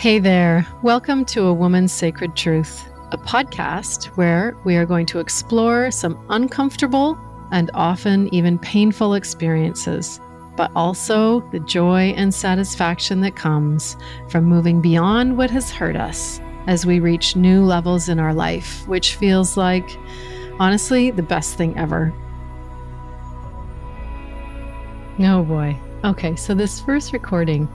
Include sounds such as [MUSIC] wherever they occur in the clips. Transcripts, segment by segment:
Hey there. Welcome to A Woman's Sacred Truth, a podcast where we are going to explore some uncomfortable and often even painful experiences, but also the joy and satisfaction that comes from moving beyond what has hurt us as we reach new levels in our life, which feels like, honestly, the best thing ever. Oh boy. Okay, so this first recording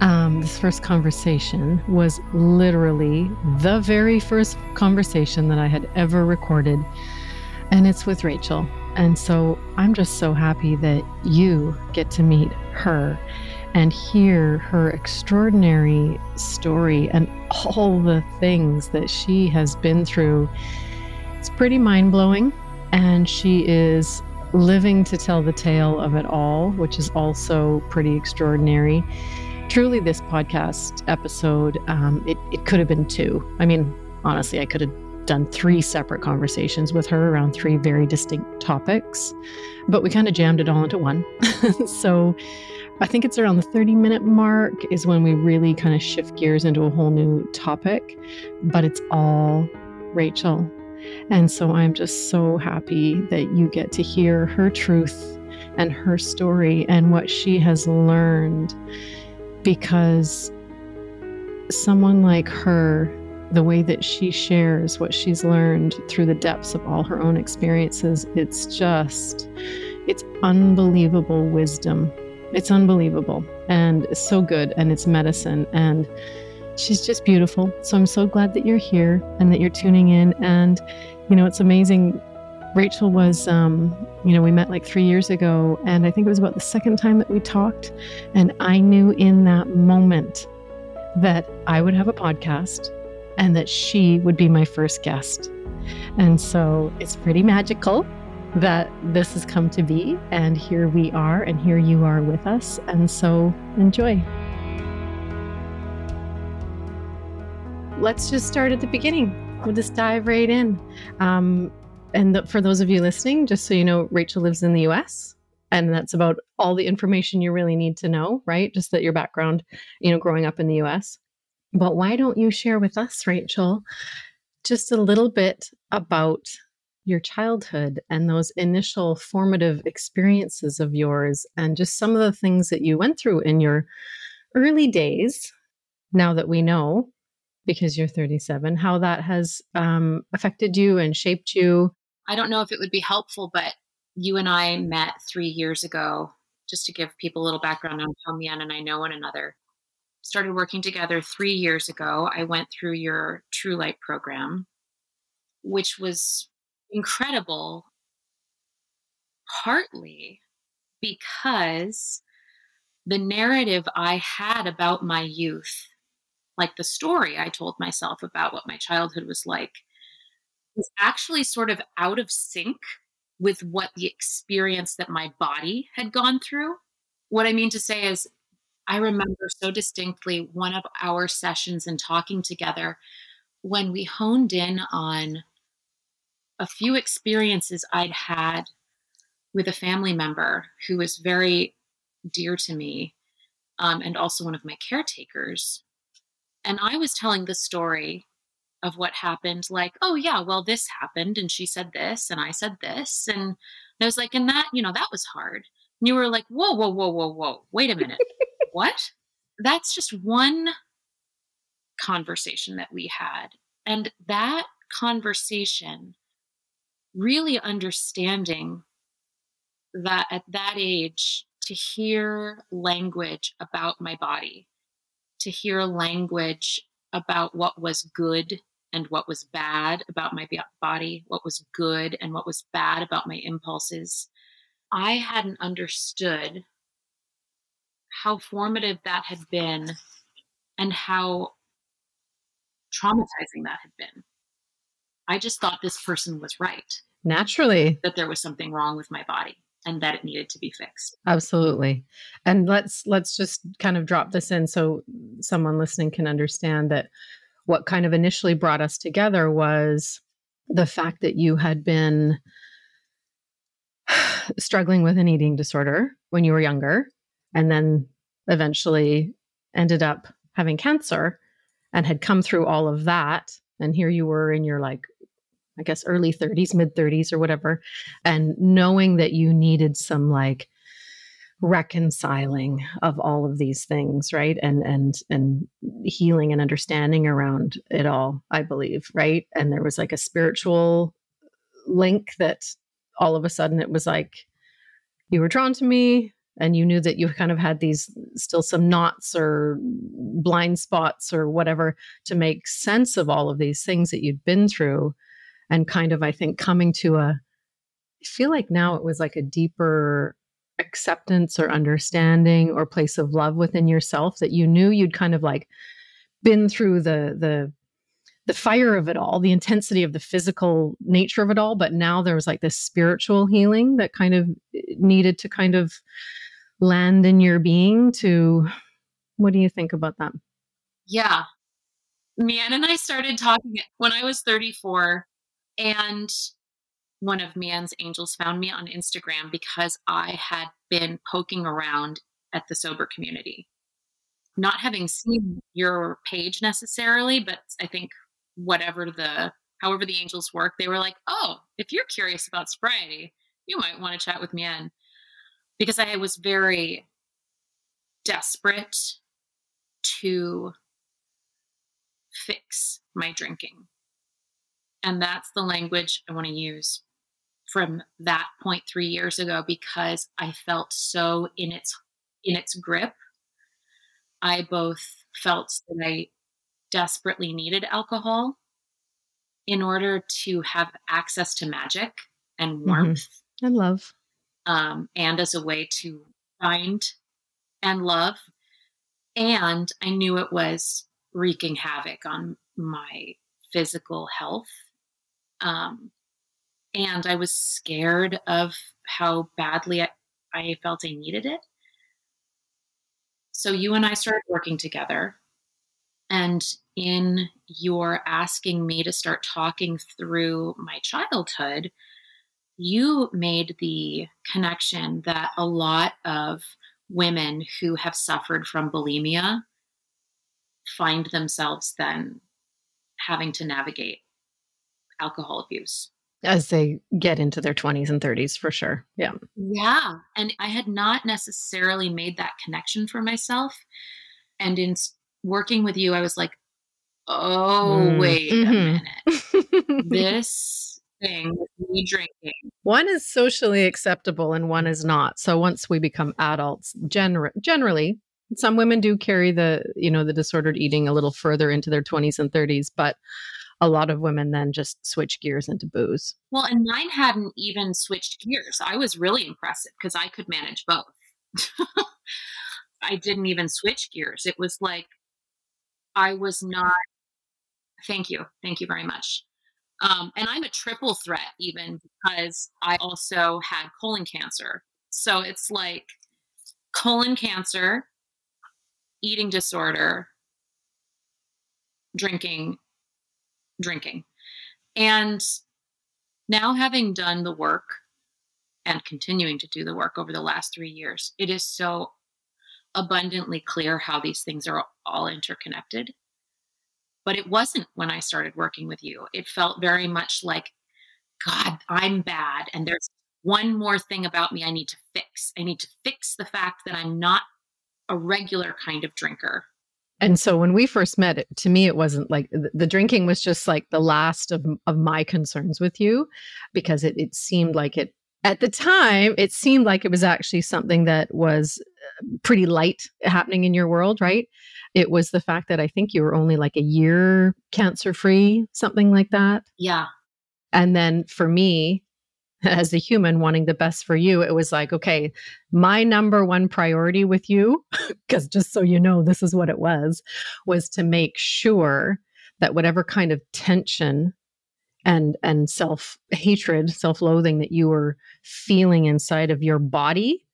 um, this first conversation was literally the very first conversation that I had ever recorded, and it's with Rachel. And so I'm just so happy that you get to meet her and hear her extraordinary story and all the things that she has been through. It's pretty mind blowing, and she is living to tell the tale of it all, which is also pretty extraordinary truly this podcast episode um, it, it could have been two. I mean honestly i could have done three separate conversations with her around three very distinct topics but we kind of jammed it all into one. [LAUGHS] So i think it's around the 30 minute mark is when we really kind of shift gears into a whole new topic but it's all rachel. And so i'm just so happy that you get to hear her truth and her story and what she has learned because someone like her, the way that she shares what she's learned through the depths of all her own experiences, it's just, it's unbelievable wisdom. It's unbelievable and so good, and it's medicine. And she's just beautiful. So I'm so glad that you're here and that you're tuning in. And, you know, it's amazing. Rachel was um, you know, we met like three years ago, and I think it was about the second time that we talked. And I knew in that moment that I would have a podcast and that she would be my first guest. And so it's pretty magical that this has come to be. And here we are, and here you are with us. And so enjoy. Let's just start at the beginning. We'll just dive right in. Um, and the, for those of you listening, just so you know, Rachel lives in the US. And that's about all the information you really need to know, right? Just that your background, you know, growing up in the US. But why don't you share with us, Rachel, just a little bit about your childhood and those initial formative experiences of yours and just some of the things that you went through in your early days now that we know because you're 37 how that has um, affected you and shaped you I don't know if it would be helpful, but you and I met three years ago, just to give people a little background on how Meiyan and I know one another. Started working together three years ago. I went through your True Light program, which was incredible, partly because the narrative I had about my youth, like the story I told myself about what my childhood was like, was actually sort of out of sync with what the experience that my body had gone through. What I mean to say is, I remember so distinctly one of our sessions and talking together when we honed in on a few experiences I'd had with a family member who was very dear to me um, and also one of my caretakers. And I was telling the story of what happened like oh yeah well this happened and she said this and i said this and i was like and that you know that was hard and you were like whoa whoa whoa whoa whoa wait a minute [LAUGHS] what? That's just one conversation that we had and that conversation really understanding that at that age to hear language about my body to hear language about what was good and what was bad about my body, what was good and what was bad about my impulses. I hadn't understood how formative that had been and how traumatizing that had been. I just thought this person was right. Naturally. That there was something wrong with my body and that it needed to be fixed. Absolutely. And let's let's just kind of drop this in so someone listening can understand that what kind of initially brought us together was the fact that you had been [SIGHS] struggling with an eating disorder when you were younger and then eventually ended up having cancer and had come through all of that. And here you were in your like i guess early 30s mid 30s or whatever and knowing that you needed some like reconciling of all of these things right? And and and healing and understanding around it all i believe right? And there was like a spiritual link that all of a sudden it was like you were drawn to me and you knew that you kind of had these still some knots or blind spots or whatever to make sense of all of these things that you'd been through. And kind of i think coming to a I feel like now it was like a deeper acceptance or understanding or place of love within yourself that you knew you'd kind of like been through the the the fire of it all the intensity of the physical nature of it all but now there was like this spiritual healing that kind of eh, needed to kind of land in your being to what do you think about that? Yeah. Meiyan and I started talking when I was 34 and one of Meiyan's angels found me on Instagram because I had been poking around at the sober community. Not having seen your page necessarily, but I think whatever the however the angels work, they were like, "Oh, if you're curious about sobriety, you might want to chat with Meiyan." Because I was very desperate to fix my drinking. And that's the language I want to use from that point three years ago because I felt so in its in its grip. I both felt that I desperately needed alcohol in order to have access to magic and mm-hmm. warmth mm-hmm. and love, um, and as a way to find and love. And I knew it was wreaking havoc on my physical health. Um, and I was scared of how badly I, I felt I needed it. So you and I started working together. And in your asking me to start talking through my childhood, you made the connection that a lot of women who have suffered from bulimia find themselves then having to navigate alcohol abuse as they get into their 20s and 30s for sure. Yeah. Yeah. And I had not necessarily made that connection for myself. And in working with you, I was like, oh, mm. wait mm-hmm. a minute. [LAUGHS] this thing me drinking. One is socially acceptable and one is not. So once we become adults, gener- generally, some women do carry the, you know, the disordered eating a little further into their 20s and 30s, but a lot of women then just switch gears into booze. Well, and mine hadn't even switched gears. I was really impressive because I could manage both. [LAUGHS] I didn't even switch gears. It was like I was not. Thank you. Thank you very much. Um, and I'm a triple threat even because I also had colon cancer. So it's like colon cancer, eating disorder, drinking, drinking. And now, having done the work and continuing to do the work over the last three years, it is so abundantly clear how these things are all interconnected. But it wasn't when I started working with you. It felt very much like, God, I'm bad. And there's one more thing about me I need to fix. I need to fix the fact that I'm not a regular kind of drinker. And so when we first met, it, to me, it wasn't like the, the, drinking was just like the last of, of my concerns with you because it, it seemed like it, at the time, it seemed like it was actually something that was uh, pretty light happening in your world, right? It was the fact that I think you were only like a year cancer free, something like that. Yeah. And then for me, as a human wanting the best for you, it was like, okay, my number one priority with you, [LAUGHS] because just so you know, this is what it was, was to make sure that whatever kind of tension and and self hatred, self loathing that you were feeling inside of your body,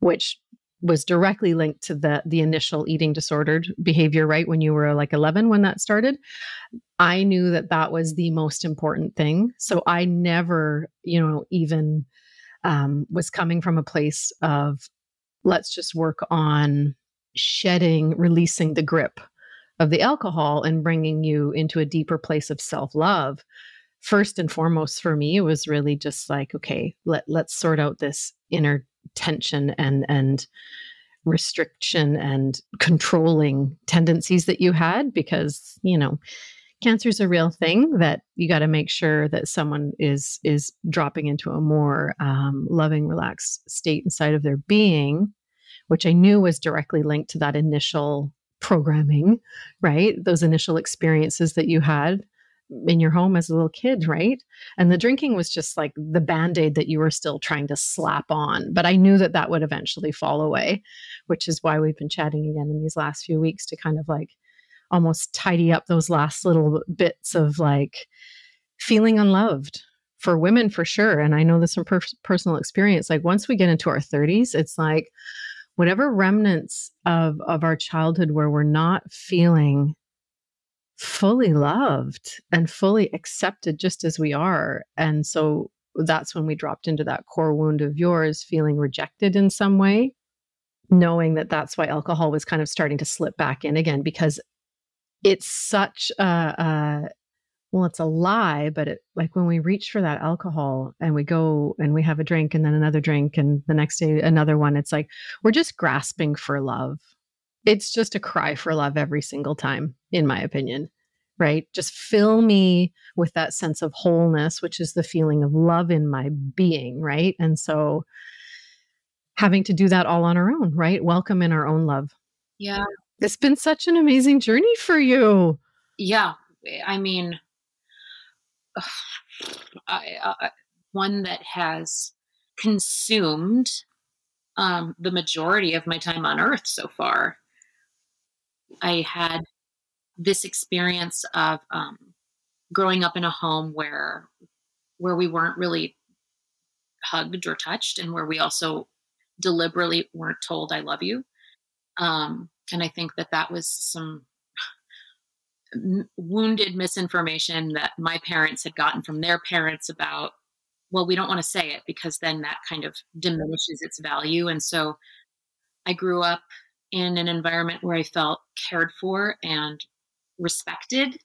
which was directly linked to the the initial eating disordered behavior right when you were like 11 when that started. I knew that that was the most important thing. So i never you know even um, was coming from a place of let's just work on shedding releasing the grip of the alcohol and bringing you into a deeper place of self-love. First and foremost for me it was really just like okay let let's sort out this inner tension and and restriction and controlling tendencies that you had because you know cancer is a real thing that you got to make sure that someone is is dropping into a more um, loving relaxed state inside of their being which i knew was directly linked to that initial programming right? Those initial experiences that you had in your home as a little kid, right? And the drinking was just like the band aid that you were still trying to slap on. But I knew that that would eventually fall away, which is why we've been chatting again in these last few weeks to kind of like almost tidy up those last little bits of like feeling unloved for women for sure. And I know this from per- personal experience. Like once we get into our 30s, it's like whatever remnants of of our childhood where we're not feeling fully loved and fully accepted just as we are. And so that's when we dropped into that core wound of yours, feeling rejected in some way, knowing that that's why alcohol was kind of starting to slip back in again because it's such a, a well, it's a lie, but it like when we reach for that alcohol and we go and we have a drink and then another drink and the next day another one, it's like we're just grasping for love it's just a cry for love every single time, in my opinion, right? Just fill me with that sense of wholeness, which is the feeling of love in my being, right? And so having to do that all on our own, right? Welcome in our own love. Yeah. It's been such an amazing journey for you. Yeah. I mean, [SIGHS] I, I, one that has consumed um, the majority of my time on earth so far. I had this experience of um, growing up in a home where where we weren't really hugged or touched, and where we also deliberately weren't told "I love you." Um, and I think that that was some wounded misinformation that my parents had gotten from their parents about well we don't want to say it because then that kind of diminishes its value and so i grew up in an environment where I felt cared for and respected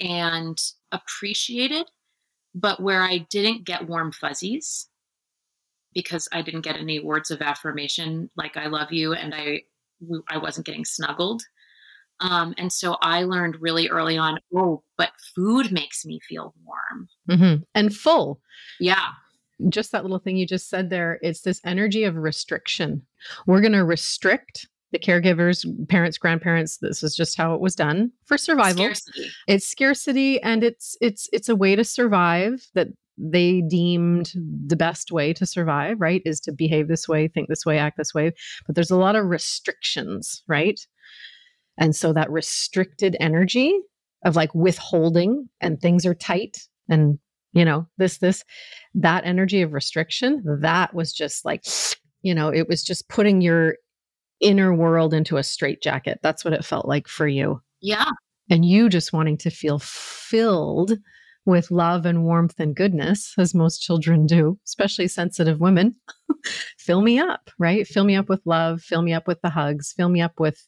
and appreciated, but where I didn't get warm fuzzies because I didn't get any words of affirmation like I love you and I I wasn't getting snuggled. Um, and so I learned really early on, oh, but food makes me feel warm mm-hmm. and full. Yeah. Just that little thing you just said there, it's this energy of restriction. We're going to restrict the caregivers, parents, grandparents, this is just how it was done for survival. Scarcity. It's scarcity and it's it's it's a way to survive that they deemed the best way to survive, right? Is to behave this way, think this way, act this way. But there's a lot of restrictions, right? And so that restricted energy of like withholding and things are tight and you know, this, this, that energy of restriction, that was just like, you know, it was just putting your inner world into a straitjacket. That's what it felt like for you. Yeah. And you just wanting to feel filled with love and warmth and goodness, as most children do, especially sensitive women. [LAUGHS] fill me up, right? Fill me up with love, fill me up with the hugs, fill me up with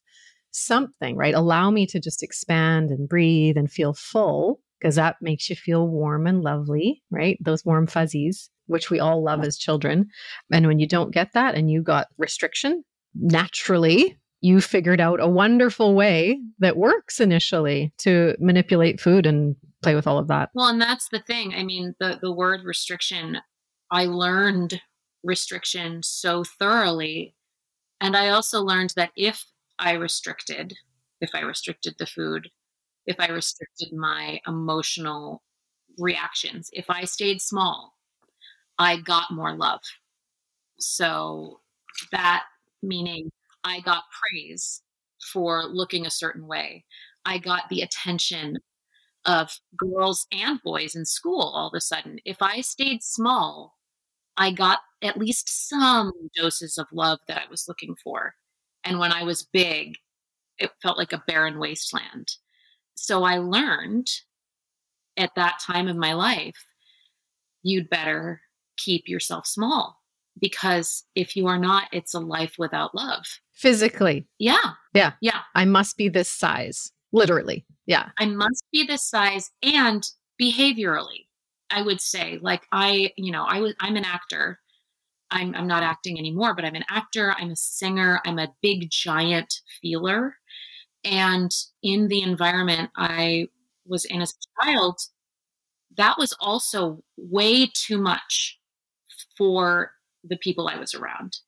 something, right? Allow me to just expand and breathe and feel full because that makes you feel warm and lovely, right? Those warm fuzzies, which we all love as children. And when you don't get that and you got restriction, naturally you figured out a wonderful way that works initially to manipulate food and play with all of that. Well, and that's the thing. I mean, the the word restriction, I learned restriction so thoroughly and I also learned that if I restricted, if I restricted the food, if I restricted my emotional reactions, if I stayed small, I got more love. So that meaning I got praise for looking a certain way. I got the attention of girls and boys in school all of a sudden. If I stayed small, I got at least some doses of love that I was looking for. And when I was big, it felt like a barren wasteland. So I learned at that time of my life, you'd better keep yourself small because if you are not, it's a life without love. Physically. Yeah. Yeah. Yeah. I must be this size. Literally. Yeah. I must be this size and behaviorally, I would say. Like I, you know, I was I'm an actor. I'm I'm not acting anymore, but I'm an actor, I'm a singer, I'm a big giant feeler. And in the environment I was in as a child, that was also way too much for the people I was around.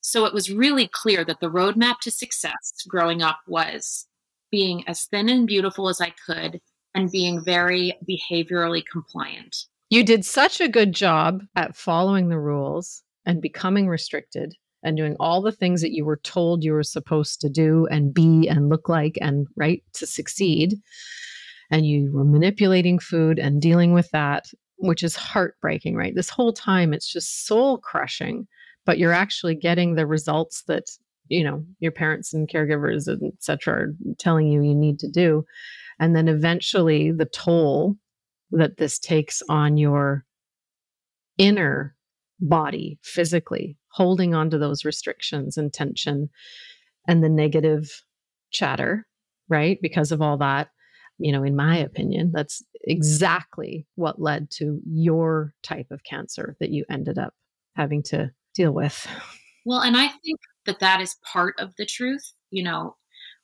So it was really clear that the roadmap to success growing up was being as thin and beautiful as I could and being very behaviorally compliant. You did such a good job at following the rules and becoming restricted and doing all the things that you were told you were supposed to do and be and look like and right to succeed. And you were manipulating food and dealing with that, which is heartbreaking, right? This whole time, it's just soul crushing, but you're actually getting the results that you know your parents and caregivers and etc are telling you you need to do and then eventually the toll that this takes on your inner body physically holding on to those restrictions and tension and the negative chatter right because of all that you know in my opinion that's exactly what led to your type of cancer that you ended up having to deal with. Well and i think that that is part of the truth you know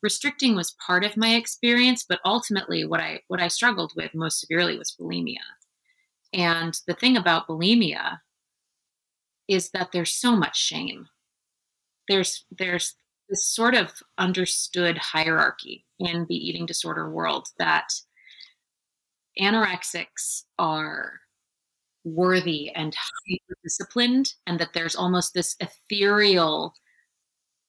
restricting was part of my experience but ultimately what i what i struggled with most severely was bulimia. And the thing about bulimia is that there's so much shame. There's there's this sort of understood hierarchy in the eating disorder world that anorexics are worthy and hyper disciplined and that there's almost this ethereal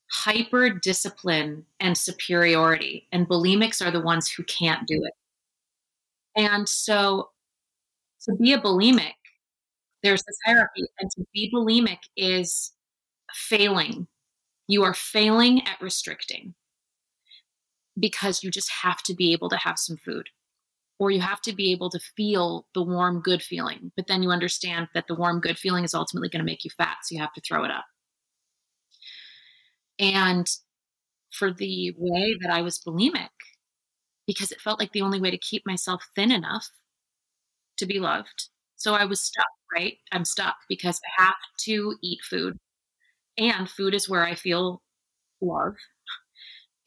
hyper discipline and superiority, and bulimics are the ones who can't do it. And so to be a bulimic, there's this hierarchy, and to be bulimic is failing. You are failing at restricting because you just have to be able to have some food or you have to be able to feel the warm, good feeling. But then you understand that the warm, good feeling is ultimately going to make you fat. So you have to throw it up. And for the way that I was bulimic, because it felt like the only way to keep myself thin enough to be loved. So I was stuck, right? I'm stuck because I have to eat food. And food is where I feel love.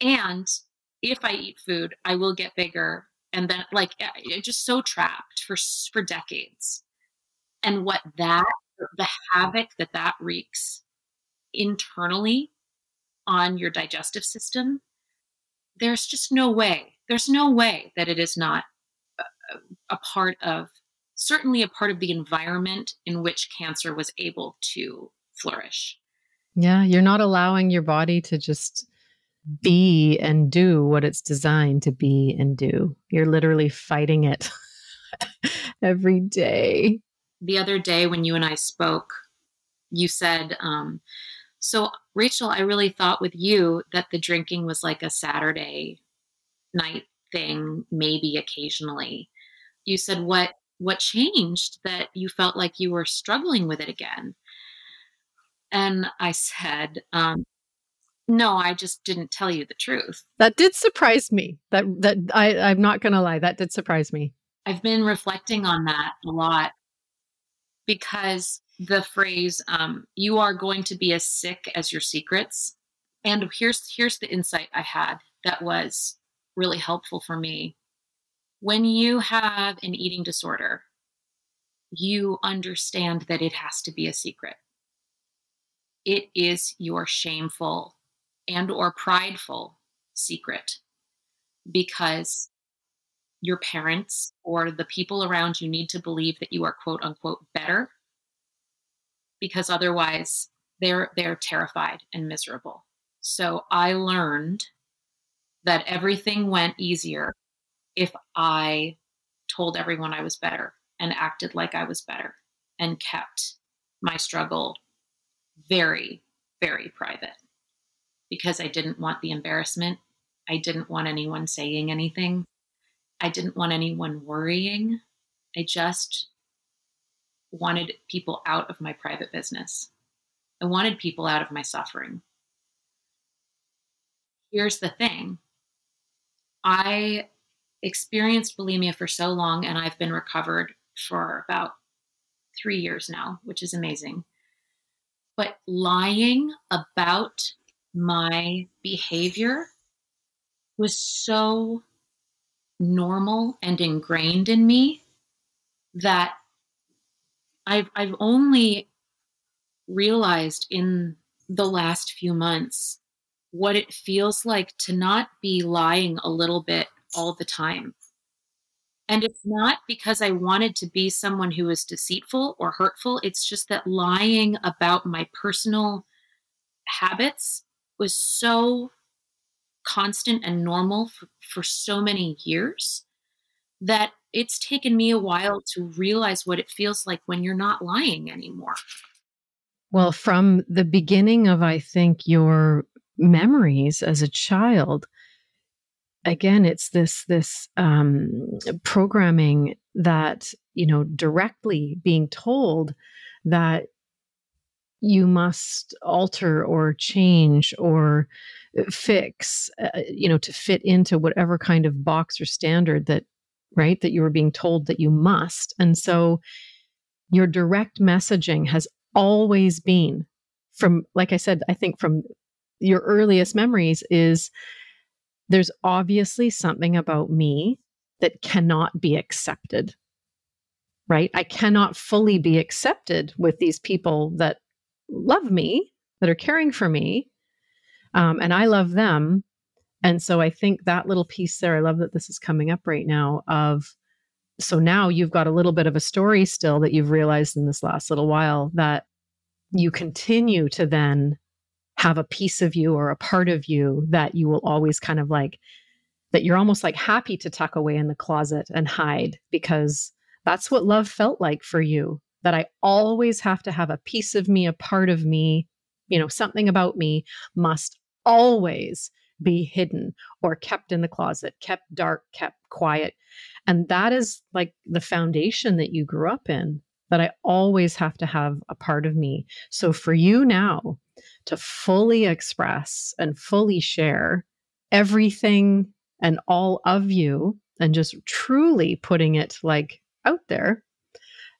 And if I eat food, I will get bigger. And then, like, just so trapped for for decades. And what that, the havoc that that wreaks internally on your digestive system, there's just no way. There's no way that it is not a, a part of, certainly a part of the environment in which cancer was able to flourish. Yeah, you're not allowing your body to just be and do what it's designed to be and do. You're literally fighting it [LAUGHS] every day. The other day when you and I spoke, you said, um, so, Rachel, I really thought with you that the drinking was like a Saturday night thing, maybe occasionally. You said what what changed that you felt like you were struggling with it again? And I said, um, no, I just didn't tell you the truth. That did surprise me. That that I, I'm not gonna lie, that did surprise me. I've been reflecting on that a lot because the phrase um, "you are going to be as sick as your secrets," and here's here's the insight I had that was really helpful for me. When you have an eating disorder, you understand that it has to be a secret. It is your shameful and or prideful secret because your parents or the people around you need to believe that you are quote unquote better because otherwise they're they're terrified and miserable. So I learned that everything went easier if I told everyone I was better and acted like I was better and kept my struggle very very private because I didn't want the embarrassment. I didn't want anyone saying anything. I didn't want anyone worrying. I just wanted people out of my private business. I wanted people out of my suffering. Here's the thing I experienced bulimia for so long and I've been recovered for about three years now, which is amazing. But lying about my behavior was so normal and ingrained in me that I've I've only realized in the last few months what it feels like to not be lying a little bit all the time. And it's not because I wanted to be someone who was deceitful or hurtful. It's just that lying about my personal habits was so constant and normal for, for so many years that it's taken me a while to realize what it feels like when you're not lying anymore. Well, from the beginning of, I think, your memories as a child, again, it's this this um, programming that you know directly being told that you must alter or change or fix, uh, you know, to fit into whatever kind of box or standard that right that you were being told that you must, and so your direct messaging has always been from like i said i think from your earliest memories is there's obviously something about me that cannot be accepted right? I cannot fully be accepted with these people that love me that are caring for me um, and i love them. And so i think that little piece there i love that this is coming up right now of so now you've got a little bit of a story still that you've realized in this last little while that you continue to then have a piece of you or a part of you that you will always kind of like that you're almost like happy to tuck away in the closet and hide because that's what love felt like for you that I always have to have a piece of me, a part of me, you know, something about me must always be hidden or kept in the closet, kept dark, kept quiet. And that is like the foundation that you grew up in, that I always have to have a part of me. So for you now to fully express and fully share everything and all of you and just truly putting it like out there,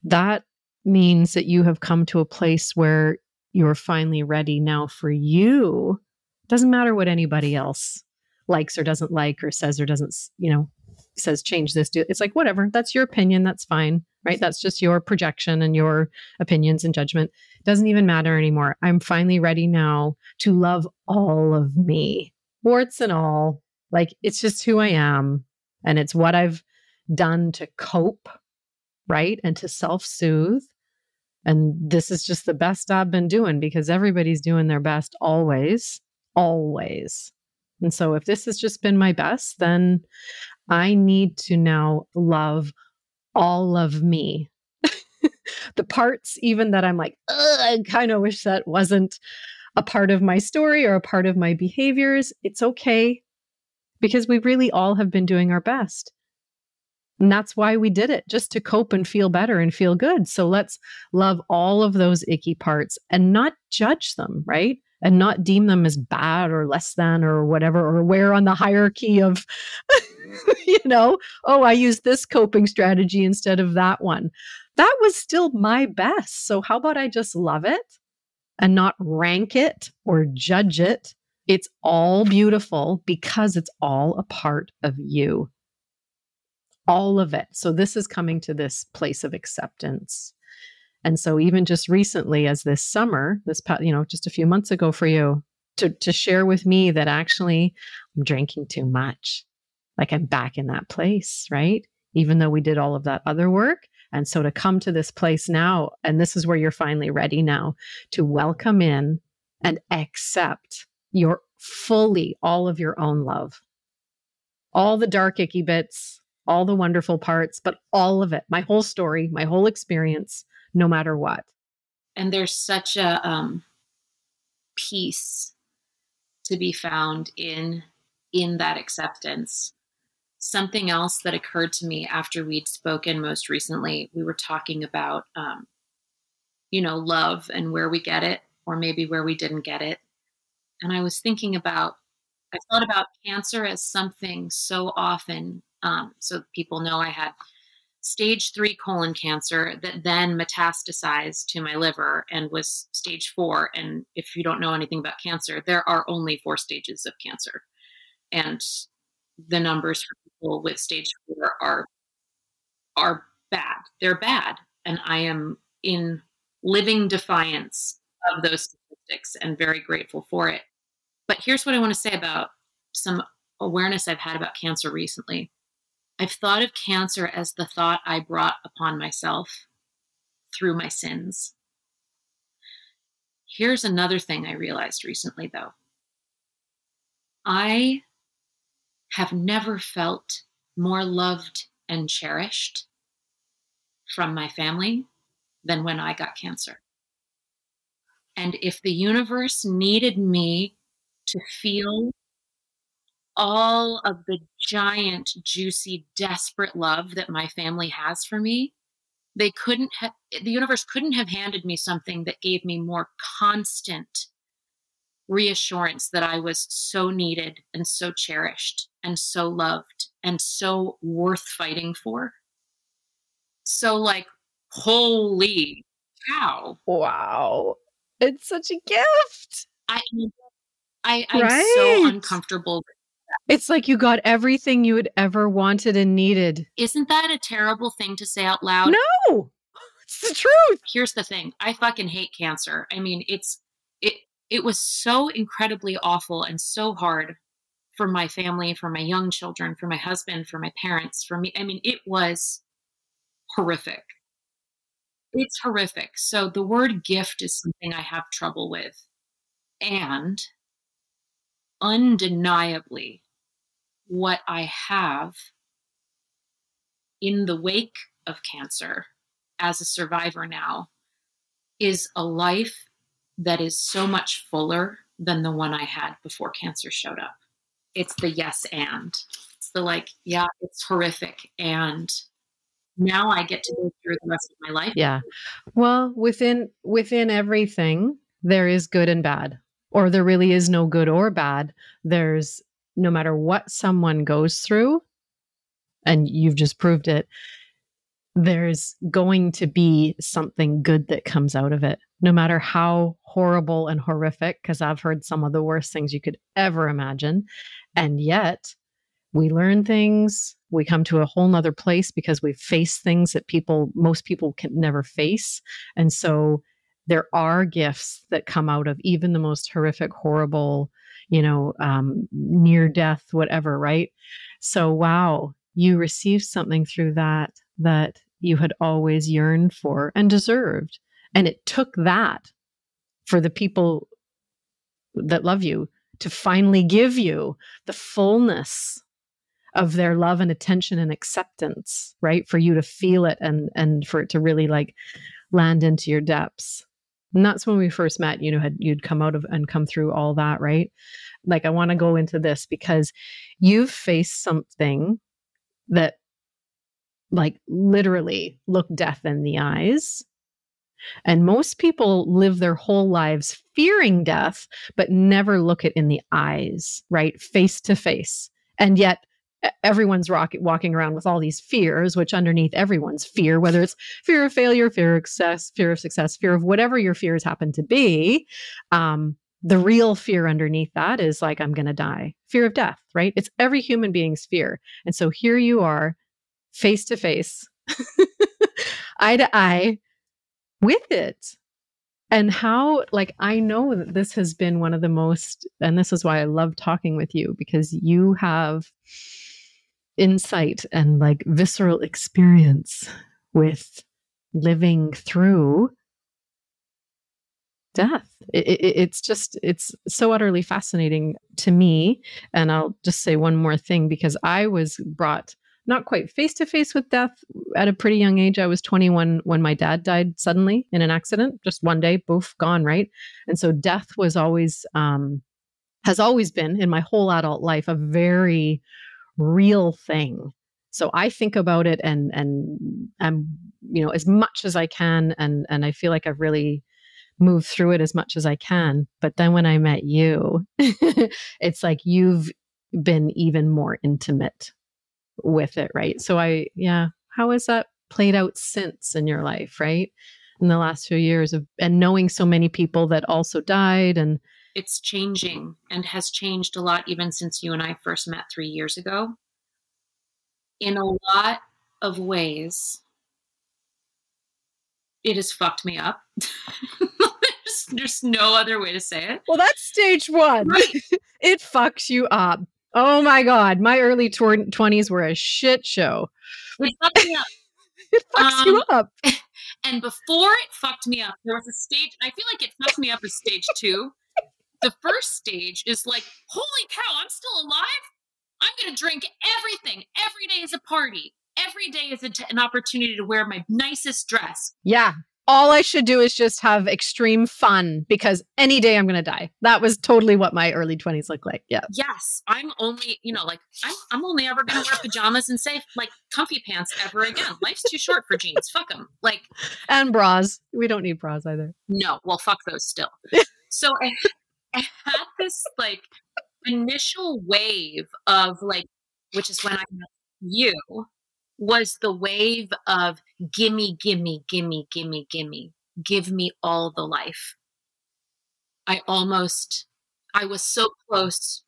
that means that you have come to a place where you're finally ready now for you. Doesn't matter what anybody else likes or doesn't like or says or doesn't, you know, says change this. Do it's like whatever. That's your opinion. That's fine, right? Mm-hmm. That's just your projection and your opinions and judgment. Doesn't even matter anymore. I'm finally ready now to love all of me, warts and all. Like it's just who I am, and it's what I've done to cope, right, and to self-soothe. And this is just the best I've been doing because everybody's doing their best always always. And so if this has just been my best, then I need to now love all of me. [LAUGHS] the parts, even that I'm like, I kind of wish that wasn't a part of my story or a part of my behaviors. It's okay because we really all have been doing our best. And that's why we did it, just to cope and feel better and feel good. So let's love all of those icky parts and not judge them, right? and not deem them as bad or less than or whatever, or where on the hierarchy of, [LAUGHS] [LAUGHS] you know, oh, I use this coping strategy instead of that one. That was still my best. So, how about I just love it and not rank it or judge it? It's all beautiful because it's all a part of you. All of it. So, this is coming to this place of acceptance. And so even just recently as this summer, this you know, just a few months ago for you to to share with me that actually I'm drinking too much. Like I'm back in that place, right? Even though we did all of that other work. And so to come to this place now, and this is where you're finally ready now to welcome in and accept your fully all of your own love. All the dark, icky bits, all the wonderful parts, but all of it, my whole story, my whole experience, no matter what. And there's such a um, peace to be found in in that acceptance. Something else that occurred to me after we'd spoken most recently, we were talking about, um, you know, love and where we get it, or maybe where we didn't get it. And I was thinking about I thought about cancer as something so often. Um, so people know I had stage three colon cancer that then metastasized to my liver and was stage four. And if you don't know anything about cancer, there are only four stages of cancer. And the numbers for people with stage four are are bad. They're bad. And I am in living defiance of those statistics and very grateful for it. But here's what I want to say about some awareness I've had about cancer recently. I've thought of cancer as the thought I brought upon myself through my sins. Here's another thing I realized recently, though. I have never felt more loved and cherished from my family than when I got cancer. And if the universe needed me to feel all of the giant, juicy, desperate love that my family has for me, they couldn't the universe couldn't have handed me something that gave me more constant reassurance that I was so needed and so cherished and so loved and so worth fighting for. So, like, holy cow. Wow. It's such a gift. I, I, I'm right. so uncomfortable. It's like you got everything you had ever wanted and needed. Isn't that a terrible thing to say out loud? No, [LAUGHS] it's the truth. Here's the thing I fucking hate cancer. I mean, it's, it, was so incredibly awful and so hard for my family, for my young children, for my husband, for my parents, for me. I mean, it was horrific. It's horrific. So the word gift is something I have trouble with. And undeniably, what I have in the wake of cancer as a survivor now is a life that is so much fuller than the one I had before cancer showed up. It's the yes and. It's the like, yeah, it's horrific. And now I get to go through the rest of my life. Yeah. Well, within within everything, there is good and bad. Or there really is no good or bad. There's no matter what someone goes through, and you've just proved it, there's going to be something good that comes out of it, no matter how horrible and horrific, because I've heard some of the worst things you could ever imagine. And yet, we learn things, we come to a whole nother place because we face things that people, most people can never face. And so there are gifts that come out of even the most horrific, horrible, you know, um, near death, whatever, right? So, wow, you received something through that that you had always yearned for and deserved. And it took that for the people that love you to finally give you the fullness of their love and attention and acceptance right? For you to feel it and and for it to really like land into your depths. And that's when we first met you know had you'd come out of and come through all that right? Like i want to go into this because you've faced something that like literally look death in the eyes and most people live their whole lives fearing death but never look it in the eyes right face to face and yet everyone's rock, walking around with all these fears, which underneath everyone's fear, whether it's fear of failure, fear of success, fear of success, fear of whatever your fears happen to be, um, the real fear underneath that is like, I'm going to die, fear of death, right? It's every human being's fear. And so here you are, face to face, [LAUGHS] eye to eye with it. And how like i know that this has been one of the most and this is why i love talking with you because you have insight and like visceral experience with living through death. It, it, it's just it's so utterly fascinating to me. And i'll just say one more thing because i was brought not quite face to face with death at a pretty young age i was 21 when my dad died suddenly in an accident just one day both gone right and so death was always um has always been in my whole adult life a very real thing. So I think about it and and I'm you know as much as I can and and I feel like I've really moved through it as much as I can. But then when I met you, [LAUGHS] it's like you've been even more intimate with it, right? So I, yeah, how has that played out since in your life, right? In the last few years of and knowing so many people that also died and it's changing and has changed a lot even since you and I first met 3 years ago. In a lot of ways it has fucked me up. [LAUGHS] there's, there's, no other way to say it. Well, that's stage one. Right. [LAUGHS] it fucks you up. Oh my God. My early tw- 20s were a shit show. It fucked me up. [LAUGHS] it fucks um, you up. [LAUGHS] And before it fucked me up, there was a stage, I feel like it fucked me up as stage two. The first stage is like, holy cow, I'm still alive. I'm going to drink everything. Every day is a party. Every day is an opportunity to wear my nicest dress. Yeah all I should do is just have extreme fun because any day I'm going to die. That was totally what my early 20s looked like. Yeah. Yes. I'm only, you know, like I'm, I'm only ever going to wear pajamas and say like comfy pants ever again. Life's too short for jeans. Fuck them. Like, and bras. We don't need bras either. No. Well, fuck those still. [LAUGHS] so I, I had this like initial wave of like, which is when I met you was the wave of gimme, gimme, gimme, gimme, gimme, give me all the life. I almost, I was so close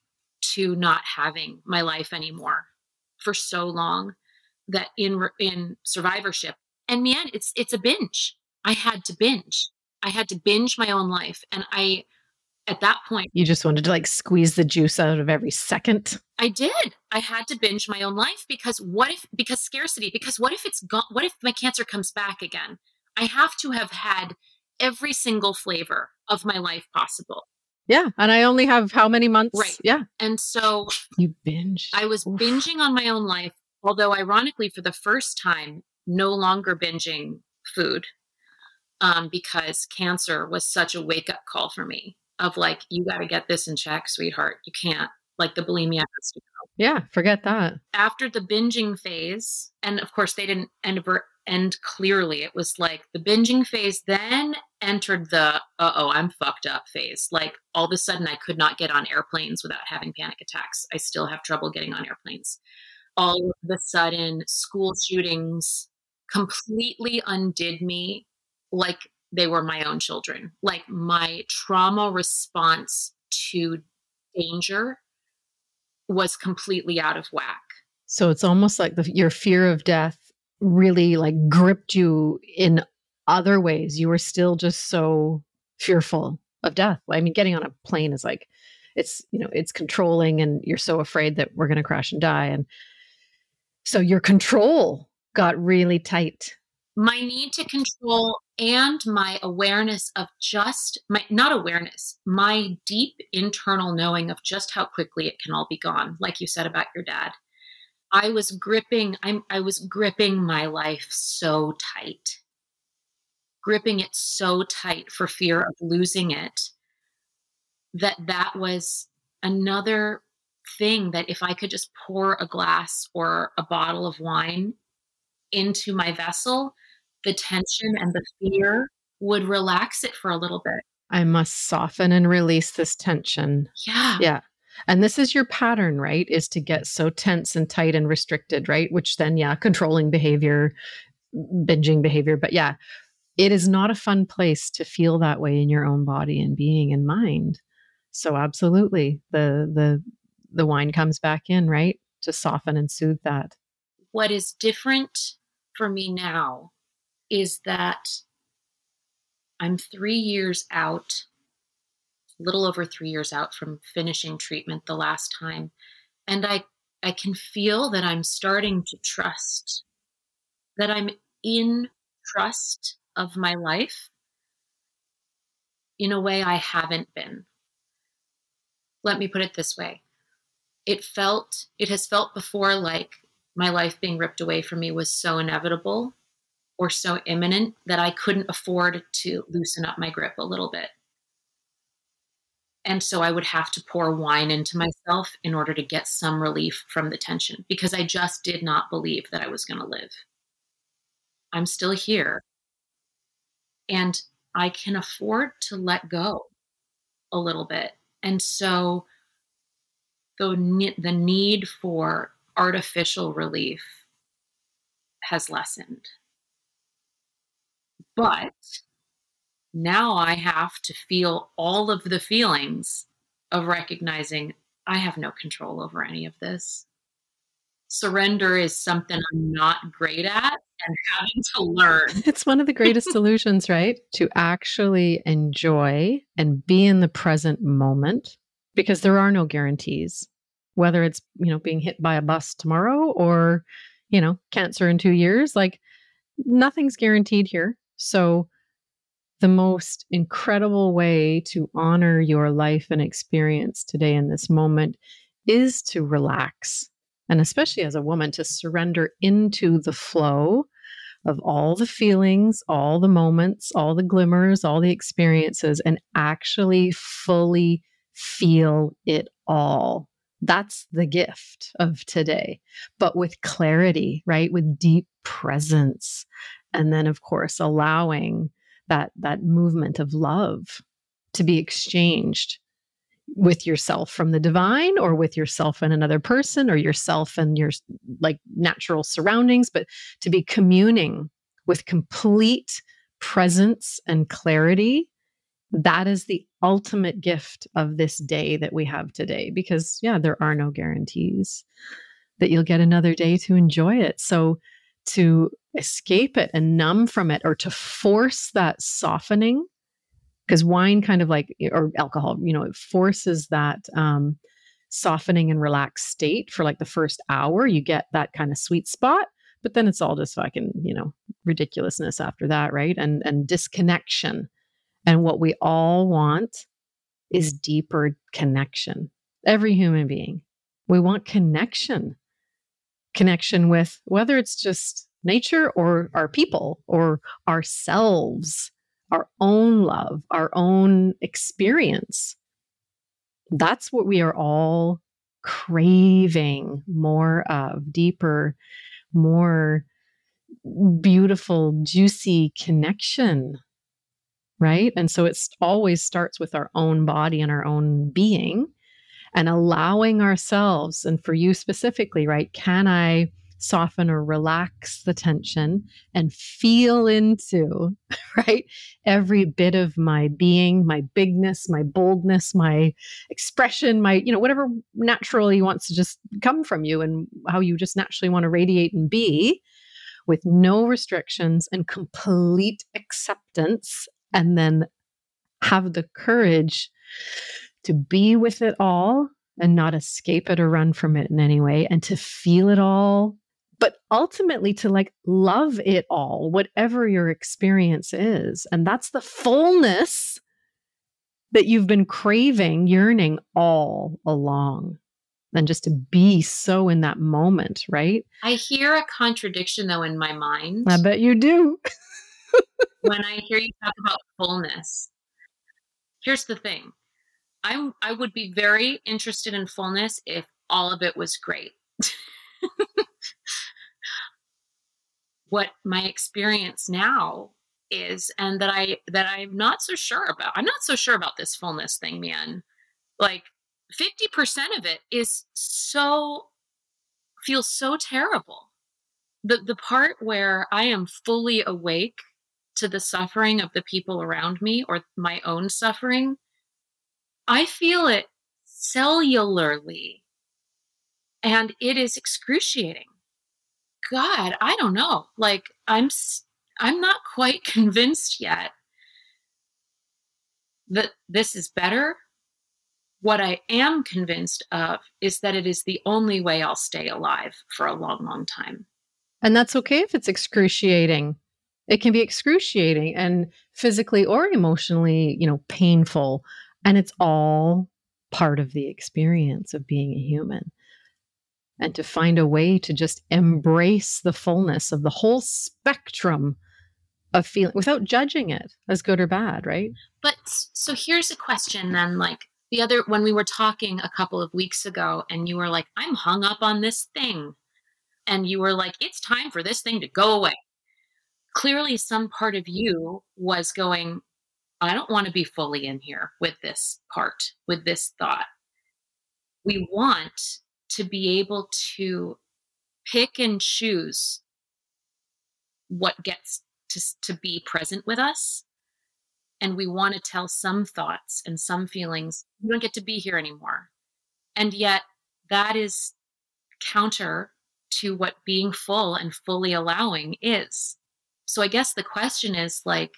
to not having my life anymore for so long that in in survivorship and man it's it's a binge. I had to binge. I had to binge my own life and i at that point you just wanted to like squeeze the juice out of every second? I did. I had to binge my own life because what if because scarcity because what if it's gone what if my cancer comes back again? I have to have had every single flavor of my life possible. Yeah and i only have how many months? Right. Yeah. And so you binge i was Oof. binging on my own life although ironically for the first time no longer binging food um, because cancer was such a wake up call for me of like, you got to get this in check, sweetheart. You can't. Like the bulimia has to go. Yeah, forget that. After the binging phase, and of course they didn't end, end clearly. It was like the binging phase then entered the uh oh, I'm fucked up phase. Like all of a sudden I could not get on airplanes without having panic attacks. I still have trouble getting on airplanes. All of a sudden, school shootings completely undid me like they were my own children. Like my trauma response to danger was completely out of whack. So it's almost like the, your fear of death really like gripped you in other ways. You were still just so fearful of death. I mean, getting on a plane is like, it's, you know, it's controlling and you're so afraid that we're going to crash and die. And so your control got really tight my need to control and my awareness of just my not awareness my deep internal knowing of just how quickly it can all be gone like you said about your dad. I was gripping i'm i was gripping my life so tight. Gripping it so tight for fear of losing it that that was another thing that if i could just pour a glass or a bottle of wine into my vessel the tension and the fear would relax it for a little bit. I must soften and release this tension. Yeah. Yeah. And this is your pattern, right? Is to get so tense and tight and restricted, right? Which then, yeah, controlling behavior, binging behavior. But yeah, it is not a fun place to feel that way in your own body and being and mind. So absolutely, the the the wine comes back in, right? To soften and soothe that. What is different for me now is that I'm three years out, a little over three years out from finishing treatment the last time. And I, I can feel that I'm starting to trust, that I'm in trust of my life in a way I haven't been. Let me put it this way it felt, it has felt before like my life being ripped away from me was so inevitable or so imminent that I couldn't afford to loosen up my grip a little bit. And so I would have to pour wine into myself in order to get some relief from the tension because I just did not believe that I was going to live. I'm still here. And I can afford to let go a little bit. And so the, the need for artificial relief has lessened. But now I have to feel all of the feelings of recognizing I have no control over any of this. Surrender is something I'm not great at and having to learn. [LAUGHS] It's one of the greatest [LAUGHS] illusions, right? To actually enjoy and be in the present moment because there are no guarantees. Whether it's, you know, being hit by a bus tomorrow or, you know, cancer in 2 years, like nothing's guaranteed here. So the most incredible way to honor your life and experience today in this moment is to relax. And especially as a woman, to surrender into the flow of all the feelings, all the moments, all the glimmers, all the experiences, and actually fully feel it all. That's the gift of today, but with clarity, right? With deep presence. And then, of course, allowing that, that movement of love to be exchanged with yourself from the divine or with yourself and another person or yourself and your like natural surroundings but to be communing with complete presence and clarity that is the ultimate gift of this day that we have today because yeah there are no guarantees that you'll get another day to enjoy it. So to escape it and numb from it or to force that softening because wine kind of like or alcohol you know it forces that um, softening and relaxed state for like the first hour. You get that kind of sweet spot but then it's all just fucking you know ridiculousness after that right? And and disconnection. And what we all want is deeper connection. Every human being. We want connection. Connection with whether it's just nature or our people or ourselves our own love, our own experience. That's what we are all craving more of, deeper, more beautiful, juicy connection. Right. And so it always starts with our own body and our own being and allowing ourselves, and for you specifically, right? Can I? Soften or relax the tension and feel into, [LAUGHS] right? Every bit of my being, my bigness, my boldness, my expression, my, you know, whatever naturally wants to just come from you and how you just naturally want to radiate and be with no restrictions and complete acceptance. And then have the courage to be with it all and not escape it or run from it in any way and to feel it all but ultimately to like love it all, whatever your experience is. And that's the fullness that you've been craving, yearning all along. And just to be so in that moment, right? I hear a contradiction though in my mind. I bet you do. [LAUGHS] when I hear you talk about fullness. Here's the thing. I I would be very interested in fullness if all of it was great. [LAUGHS] what my experience now is and that I that I'm not so sure about. I'm not so sure about this fullness thing, man. Like 50% of it is so feels so terrible. The the part where I am fully awake to the suffering of the people around me or my own suffering, I feel it cellularly. And it is excruciating. God, I don't know. Like I'm I'm not quite [LAUGHS] convinced yet that this is better. What I am convinced of is that it is the only way I'll stay alive for a long, long time. And that's okay if it's excruciating. It can be excruciating and physically or emotionally, you know, painful. And it's all part of the experience of being a human and to find a way to just embrace the fullness of the whole spectrum of feeling without judging it as good or bad, right? But so here's a question then like the other when we were talking a couple of weeks ago and you were like I'm hung up on this thing and you were like it's time for this thing to go away. Clearly some part of you was going I don't want to be fully in here with this part, with this thought. We want to be able to pick and choose what gets to, to be present with us. And we want to tell some thoughts and some feelings, you don't get to be here anymore. And yet, that is counter to what being full and fully allowing is. So, I guess the question is like,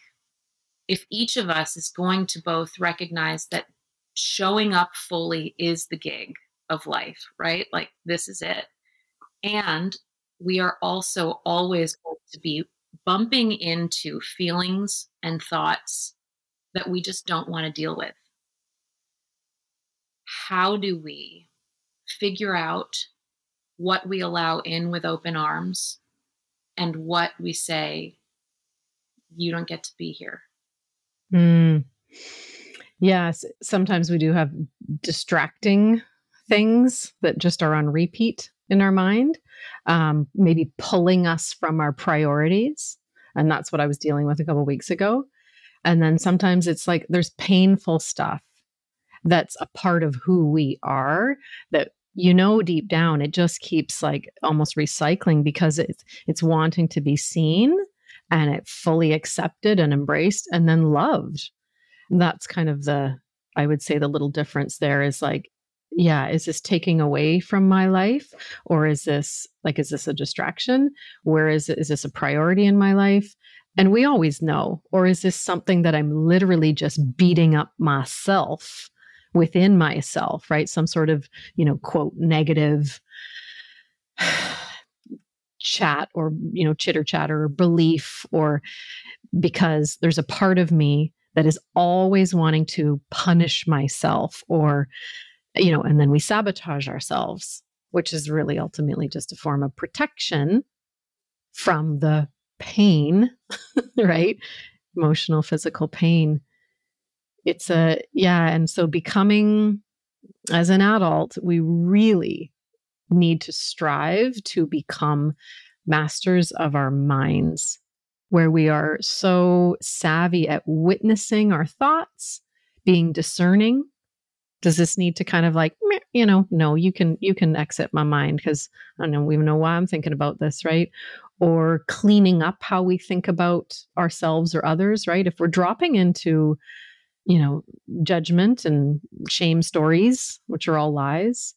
if each of us is going to both recognize that showing up fully is the gig of life, right? Like, this is it. And we are also always going to be bumping into feelings and thoughts that we just don't want to deal with. How do we figure out what we allow in with open arms and what we say, you don't get to be here? Mm. Yes, sometimes we do have distracting things that just are on repeat in our mind, um, maybe pulling us from our priorities. And that's what I was dealing with a couple weeks ago. And then sometimes it's like there's painful stuff that's a part of who we are that you know deep down it just keeps like almost recycling because it's it's wanting to be seen and it fully accepted and embraced and then loved. that's kind of the, I would say, the little difference there is like, yeah, is this taking away from my life? Or is this like, is this a distraction? Where is it? Is this a priority in my life? And we always know. Or is this something that I'm literally just beating up myself within myself, right? Some sort of, you know, quote, negative [SIGHS] chat or you know chitter chatter or belief or because there's a part of me that is always wanting to punish myself or you know and then we sabotage ourselves which is really ultimately just a form of protection from the pain [LAUGHS] right emotional physical pain it's a yeah and so becoming as an adult we really need to strive to become masters of our minds, where we are so savvy at witnessing our thoughts, being discerning. Does this need to kind of like, you know, no, you can you can exit my mind because I don't know, even know why I'm thinking about this, right? Or cleaning up how we think about ourselves or others, right? If we're dropping into, you know, judgment and shame stories, which are all lies,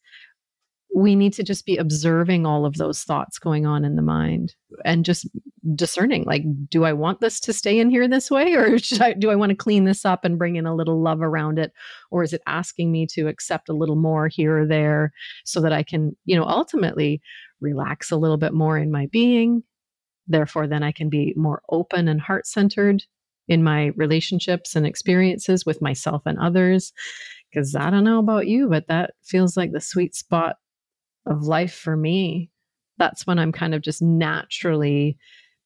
we need to just be observing all of those thoughts going on in the mind and just discerning like do i want this to stay in here this way or [LAUGHS] I, do i want to clean this up and bring in a little love around it? Or is it asking me to accept a little more here or there so that i can you know ultimately relax a little bit more in my being? Therefore then i can be more open and heart centered in my relationships and experiences with myself and others. Because i don't know about you but that feels like the sweet spot of life for me, that's when I'm kind of just naturally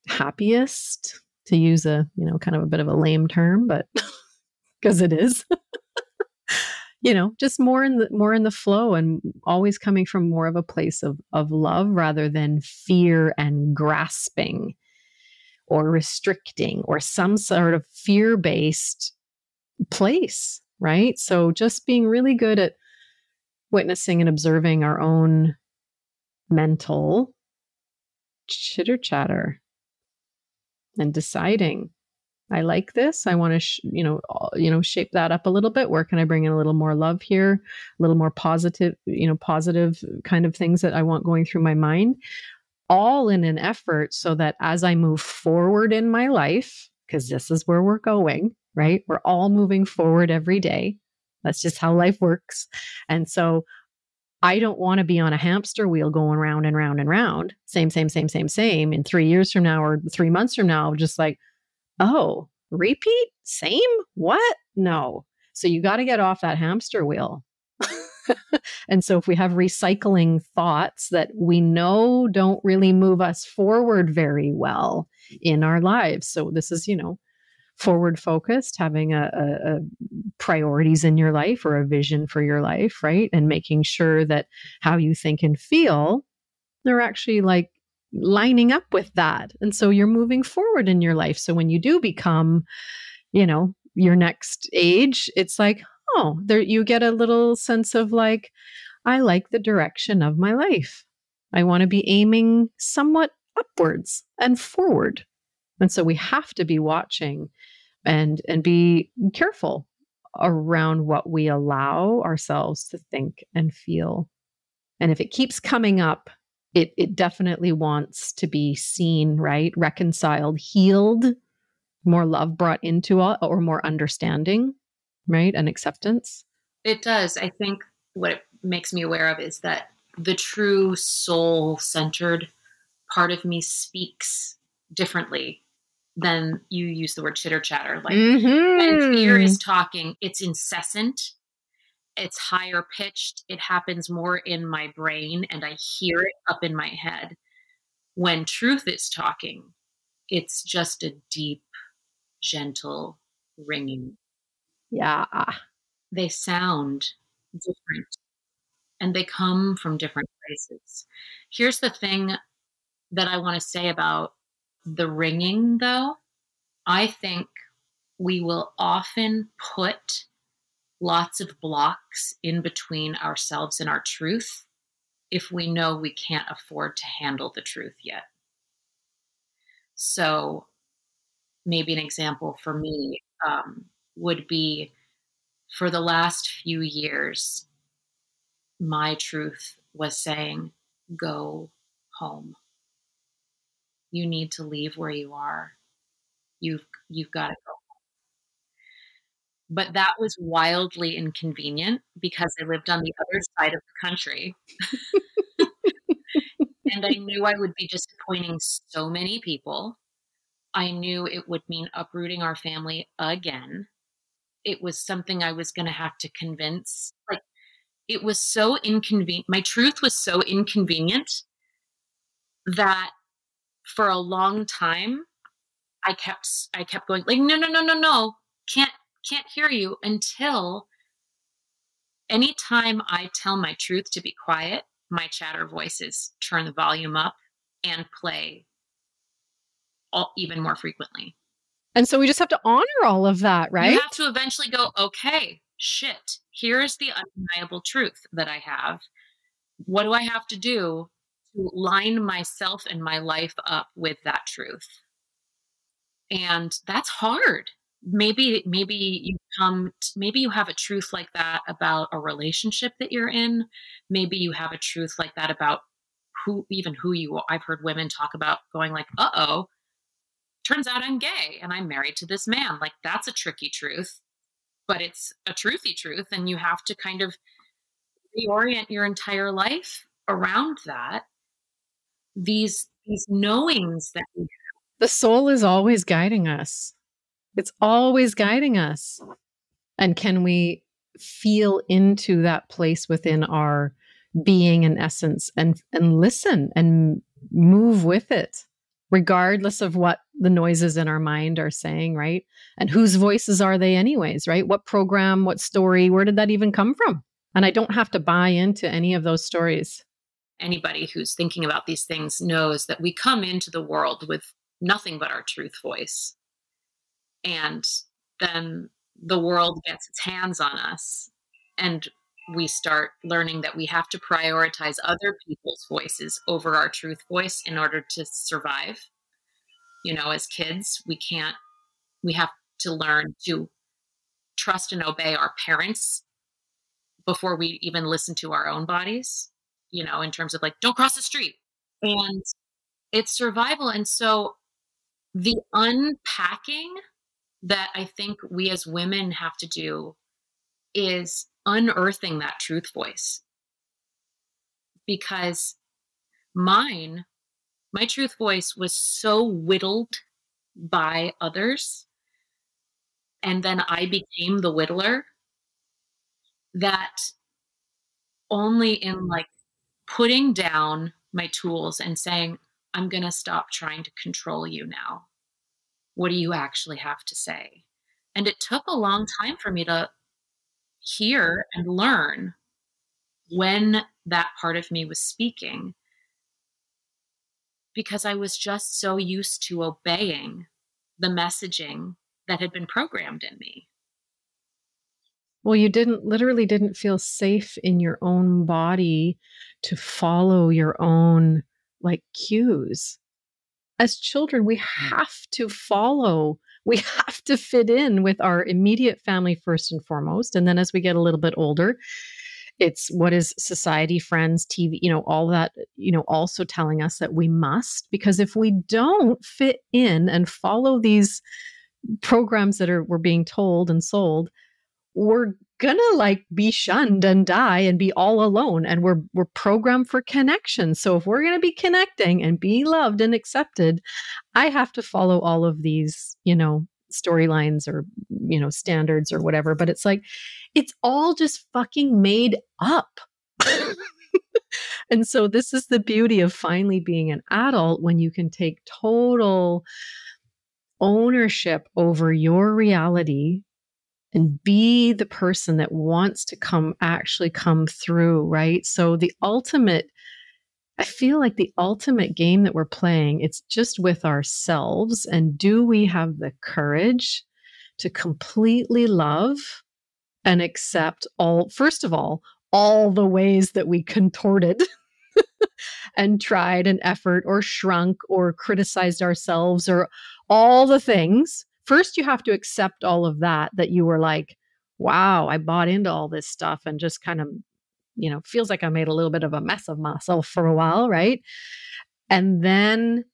happiest to use a, you know, kind of a bit of a lame term, but [LAUGHS] because it is. [LAUGHS] you know, just more in the more in the flow and always coming from more of a place of of love rather than fear and grasping or restricting or some sort of fear-based place, right? So just being really good at witnessing and observing our own mental chitter chatter and deciding I like this. I want to, sh- you know, you know, shape that up a little bit. Where can I bring in a little more love here, a little more positive, you know, positive kind of things that I want going through my mind, all in an effort so that as I move forward in my life, because this is where we're going, right? We're all moving forward every day. That's just how life works. And so I don't want to be on a hamster wheel going round and round and round, same, same, same, same, same in three years from now or three months from now, just like, oh, repeat? Same? What? No. So you got to get off that hamster wheel. [LAUGHS] and so if we have recycling thoughts that we know don't really move us forward very well in our lives. So this is, you know, forward focused, having a, a, a, priorities in your life or a vision for your life, right? And making sure that how you think and feel, they're actually like lining up with that. And so you're moving forward in your life. So when you do become, you know, your next age, it's like, oh, there you get a little sense of like, I like the direction of my life. I want to be aiming somewhat upwards and forward. And so we have to be watching and and be careful around what we allow ourselves to think and feel. And if it keeps coming up, it it definitely wants to be seen, right? Reconciled, healed, more love brought into it or more understanding, right? And acceptance. It does. I think what it makes me aware of is that the true soul centered part of me speaks differently than you use the word chitter chatter. Like mm-hmm. when fear is talking, it's incessant, it's higher pitched, it happens more in my brain, and I hear it up in my head. When truth is talking, it's just a deep, gentle ringing. Yeah. They sound different and they come from different places. Here's the thing that I want to say about the ringing, though. I think we will often put lots of blocks in between ourselves and our truth if we know we can't afford to handle the truth yet. So, maybe an example for me um, would be for the last few years, my truth was saying, go home. You need to leave where you are. You've you've got to go. But that was wildly inconvenient because I lived on the other side of the country. and I knew I would be disappointing so many people. I knew it would mean uprooting our family again. It was something I was going to have to convince. Like it was so inconvenient. My truth was so inconvenient that for a long time I kept I kept going like no no no no no can't can't hear you until anytime I tell my truth to be quiet, my chatter voices turn the volume up and play all, even more frequently. And so we just have to honor all of that, right? You have to eventually go, okay, shit, here's the undeniable truth that I have. What do I have to do to line myself and my life up with that truth? And that's hard. Maybe, maybe you come, maybe you have a truth like that about a relationship that you're in. Maybe you have a truth like that about who, even who you are. I've heard women talk about going like, uh oh, turns out I'm gay and I'm married to this man. Like, that's a tricky truth but it's a truthy truth and you have to kind of reorient your entire life around that these these knowings that we have. the soul is always guiding us it's always guiding us and can we feel into that place within our being and essence and and listen and move with it regardless of what the noises in our mind are saying, right? And whose voices are they, anyways, right? What program, what story, where did that even come from? And I don't have to buy into any of those stories. Anybody who's thinking about these things knows that we come into the world with nothing but our truth voice. And then the world gets its hands on us and we start learning that we have to prioritize other people's voices over our truth voice in order to survive. You know, as kids, we can't, we have to learn to trust and obey our parents before we even listen to our own bodies, you know, in terms of like, don't cross the street. And it's survival. And so the unpacking that I think we as women have to do is unearthing that truth voice. Because mine, my truth voice was so whittled by others. And then I became the whittler that only in like putting down my tools and saying, I'm going to stop trying to control you now. What do you actually have to say? And it took a long time for me to hear and learn when that part of me was speaking because I was just so used to obeying the messaging that had been programmed in me. Well, you didn't literally didn't feel safe in your own body to follow your own like cues. As children, we mm. have to follow, [LAUGHS] we have to fit in with our immediate family first and foremost. And then as we get a little bit older, it's what is society, friends, TV, you know, all that, you know, also telling us that we must, because if we don't fit in and follow these programs that are we're being told and sold, we're gonna like be shunned and die and be all alone and we're we're programmed for connection. So if we're gonna be connecting and be loved and accepted i have to follow all of these you know storylines or you know standards or whatever but it's like it's all just fucking made up. [LAUGHS] And so this is the beauty of finally being an adult when you can take total ownership over your reality and be the person that wants to come actually come through, right? So the ultimate I feel like the ultimate game that we're playing, it's just with ourselves and do we have the courage to completely love and accept all first of all all the ways that we contorted [LAUGHS] and tried an effort or shrunk or criticized ourselves or all the things first you have to accept all of that that you were like wow i bought into all this stuff and just kind of you know feels like i made a little bit of a mess of myself for a while right? And then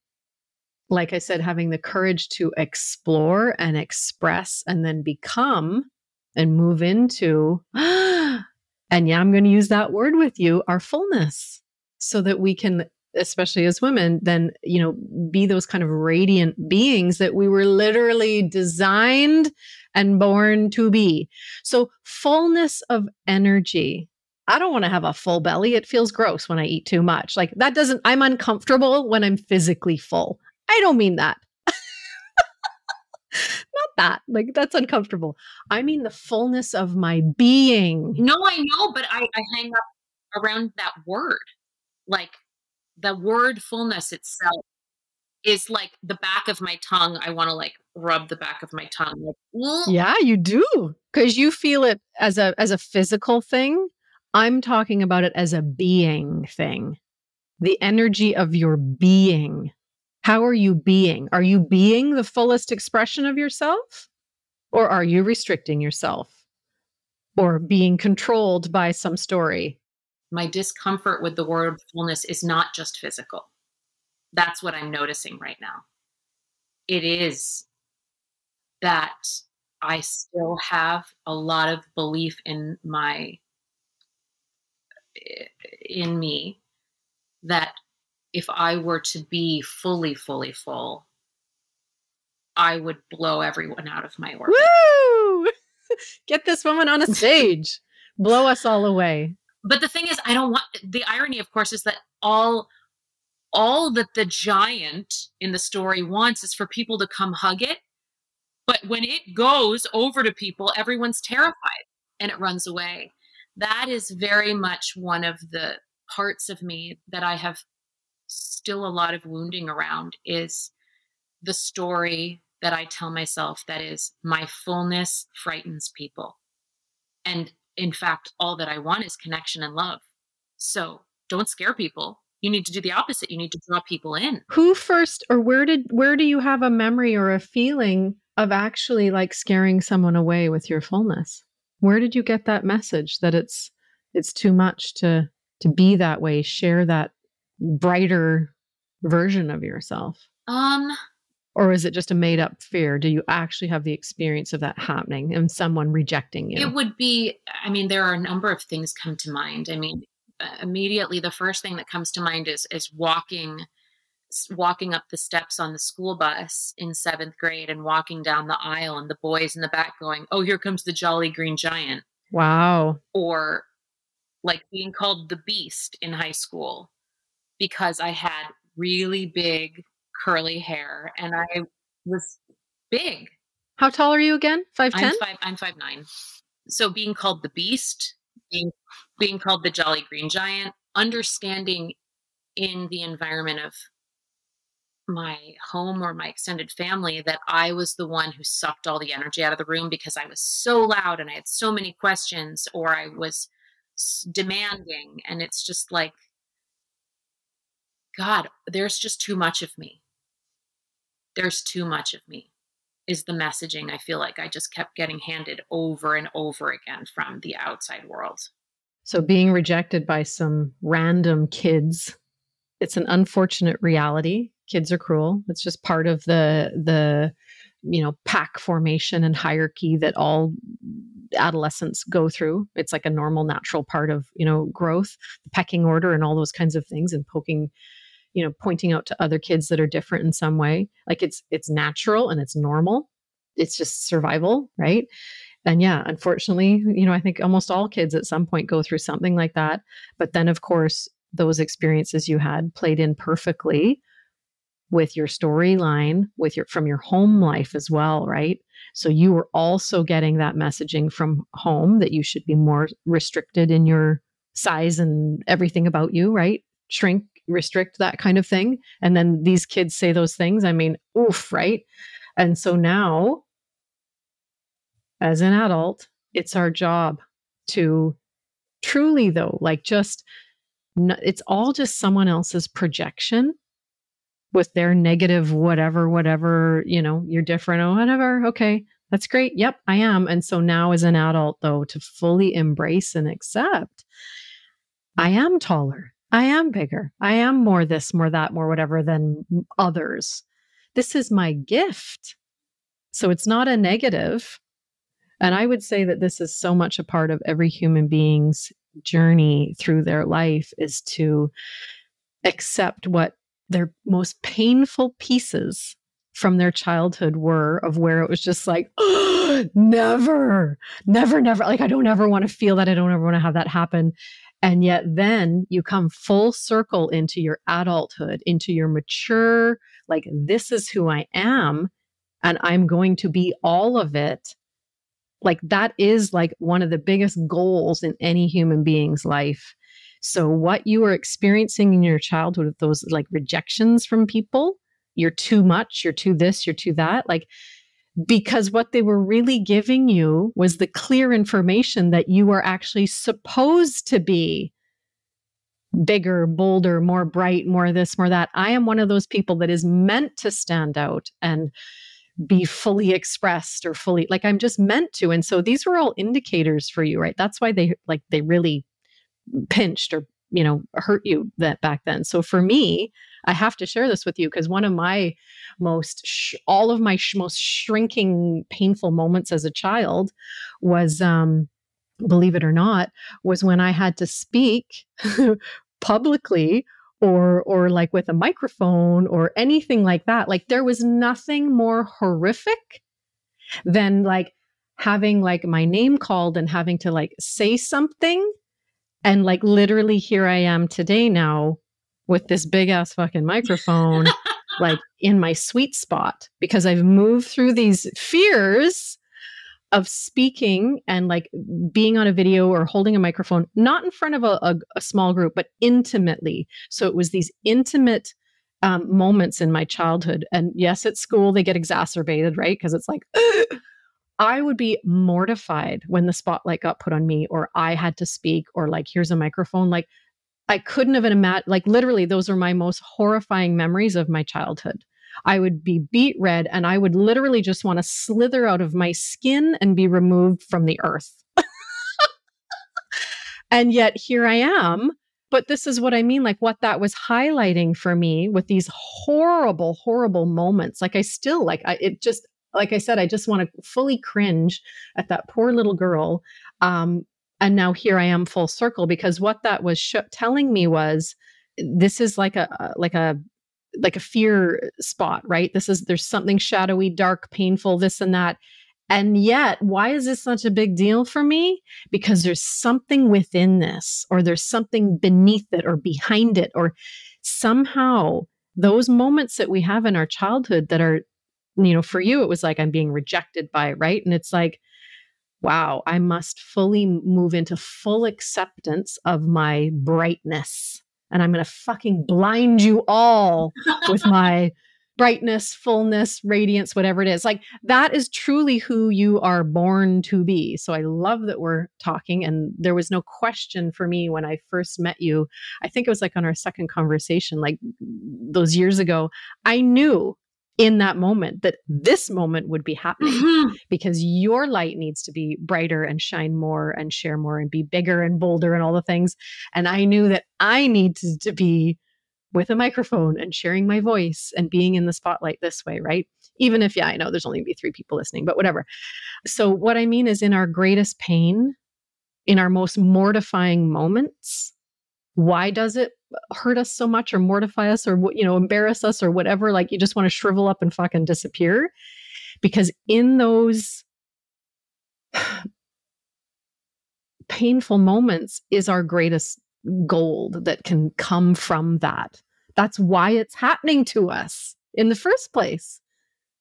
like i said having the courage to explore and express and then become and move into [GASPS] and yeah i'm going to use that word with you our fullness so that we can especially as women, then, you know, be those kind of radiant beings that we were literally designed and born to be. So, fullness of energy. I don't want to have a full belly. It feels gross when I eat too much. Like that doesn't, I'm uncomfortable when I'm physically full. I don't mean that. [LAUGHS] Not that. Like that's uncomfortable. I mean the fullness of my being. No, I know, but I, I hang up around that word. Like the word fullness itself is like the back of my tongue. I want to like rub the back of my tongue. Like, yeah, you do because you feel it as a as a physical thing. I'm talking about it as a being thing. The energy of your being. How are you being? Are you being the fullest expression of yourself? Or are you restricting yourself? Or being controlled by some story? My discomfort with the word fullness is not just physical. That's what I'm noticing right now. It is that I still have a lot of belief in my in me that if I were to be fully, fully full, I would blow everyone out of my orbit. Woo! [LAUGHS] Get this woman on a stage. blow us all away but the thing is i don't want the irony of course is that all all that the giant in the story wants is for people to come hug it. But when it goes over to people everyone's terrified and it runs away. That is very much one of the parts of me that i have still a lot of wounding around is the story that i tell myself that is my fullness frightens people. And in fact, all that I want is connection and love. So don't scare people. You need to do the opposite. You need to draw people in. Who first or where did where do you have a memory or a feeling of actually like scaring someone away with your fullness? Where did you get that message that it's it's too much to to be that way, share that brighter version of yourself? Um or is it just a made up fear? Do you actually have the experience of that happening and someone rejecting you? it would be i mean there are a number of things come to mind. I mean uh, immediately the first thing that comes to mind is is walking walking up the steps on the school bus in seventh grade and walking down the aisle and the boys in the back going oh here comes the jolly green giant. Wow. Or like being called the beast in high school because i had really big curly hair and I was big. How tall are you again? 5'10? I'm 5 I'm 5'9. So being called the beast, being being called the jolly green giant, understanding in the environment of my home or my extended family that I was the one who sucked all the energy out of the room because I was so loud and I had so many questions or I was demanding and it's just like god there's just too much of me there's too much of me is the messaging I feel like I just kept getting handed over and over again from the outside world. So being rejected by some random kids, it's an unfortunate reality. Kids are cruel. It's just part of the the you know pack formation and hierarchy that all adolescents go through. It's like a normal natural part of, you know, growth, the pecking order and all those kinds of things and poking you know pointing out to other kids that are different in some way. Like it's it's natural and it's normal. It's just survival right? And yeah unfortunately you know i think almost all kids at some point go through something like that. But then of course those experiences you had played in perfectly with your storyline with your from your home life as well right? So you were also getting that messaging from home that you should be more restricted in your size and everything about you right? Shrink restrict that kind of thing. And then these kids say those things. I mean, oof, right? And so now, as an adult, it's our job to truly, though, like just, it's all just someone else's projection with their negative, whatever, whatever, you know, you're different, or whatever. Okay, that's great. Yep, I am. And so now, as an adult, though, to fully embrace and accept, I am taller. I am bigger. I am more this, more that, more whatever than others. This is my gift. So it's not a negative. And I would say that this is so much a part of every human being's journey through their life is to accept what their most painful pieces from their childhood were of where it was just like, oh, [GASPS] never, never, never. Like, I don't ever want to feel that. I don't ever want to have that happen. And yet then you come full circle into your adulthood, into your mature, like, this is who I am, and I'm going to be all of it. Like, that is like one of the biggest goals in any human being's life. So, what you were experiencing in your childhood, those like rejections from people, you're too much, you're too this, you're too that, like, because what they were really giving you was the clear information that you are actually supposed to be bigger, bolder, more bright, more this, more that. I am one of those people that is meant to stand out and be fully expressed or fully like I'm just meant to. And so these were all indicators for you, right? That's why they like they really pinched or you know hurt you that back then. So for me, I have to share this with you because one of my most, sh- all of my sh- most shrinking, painful moments as a child was, um, believe it or not, was when I had to speak [LAUGHS] publicly or or like with a microphone or anything like that. Like there was nothing more horrific than like having like my name called and having to like say something and like literally here I am today now with this big ass fucking microphone, [LAUGHS] like in my sweet spot, because I've moved through these fears of speaking and like being on a video or holding a microphone, not in front of a, a, a small group, but intimately. So it was these intimate um, moments in my childhood. And yes, at school, they get exacerbated, right? Because it's like, [GASPS] I would be mortified when the spotlight got put on me or I had to speak or like, here's a microphone. Like, I couldn't have imagined, like, literally, those are my most horrifying memories of my childhood. I would be beet red and I would literally just want to slither out of my skin and be removed from the earth. [LAUGHS] and yet here I am. But this is what I mean like, what that was highlighting for me with these horrible, horrible moments. Like, I still, like, I, it just, like I said, I just want to fully cringe at that poor little girl um, and now here I am full circle because what that was sh- telling me was this is like a like a like a fear spot, right? This is there's something shadowy, dark, painful, this and that. And yet, why is this such a big deal for me? Because there's something within this, or there's something beneath it, or behind it, or somehow those moments that we have in our childhood that are, you know, for you, it was like I'm being rejected by, right? And it's like, wow, I must fully move into full acceptance of my brightness. And I'm going to fucking blind you all with [LAUGHS] my brightness, fullness, radiance, whatever it is. Like that is truly who you are born to be. So I love that we're talking. And there was no question for me when I first met you. I think it was like on our second conversation, like those years ago. I knew in that moment that this moment would be happening mm-hmm. because your light needs to be brighter and shine more and share more and be bigger and bolder and all the things. And I knew that I needed to be with a microphone and sharing my voice and being in the spotlight this way, right? Even if, yeah, I know there's only be three people listening, but whatever. So, what I mean is, in our greatest pain, in our most mortifying moments, why does it hurt us so much or mortify us or, you know, embarrass us or whatever? Like, you just want to shrivel up and fucking disappear. Because in those [SIGHS] painful moments is our greatest gold that can come from that. That's why it's happening to us in the first place,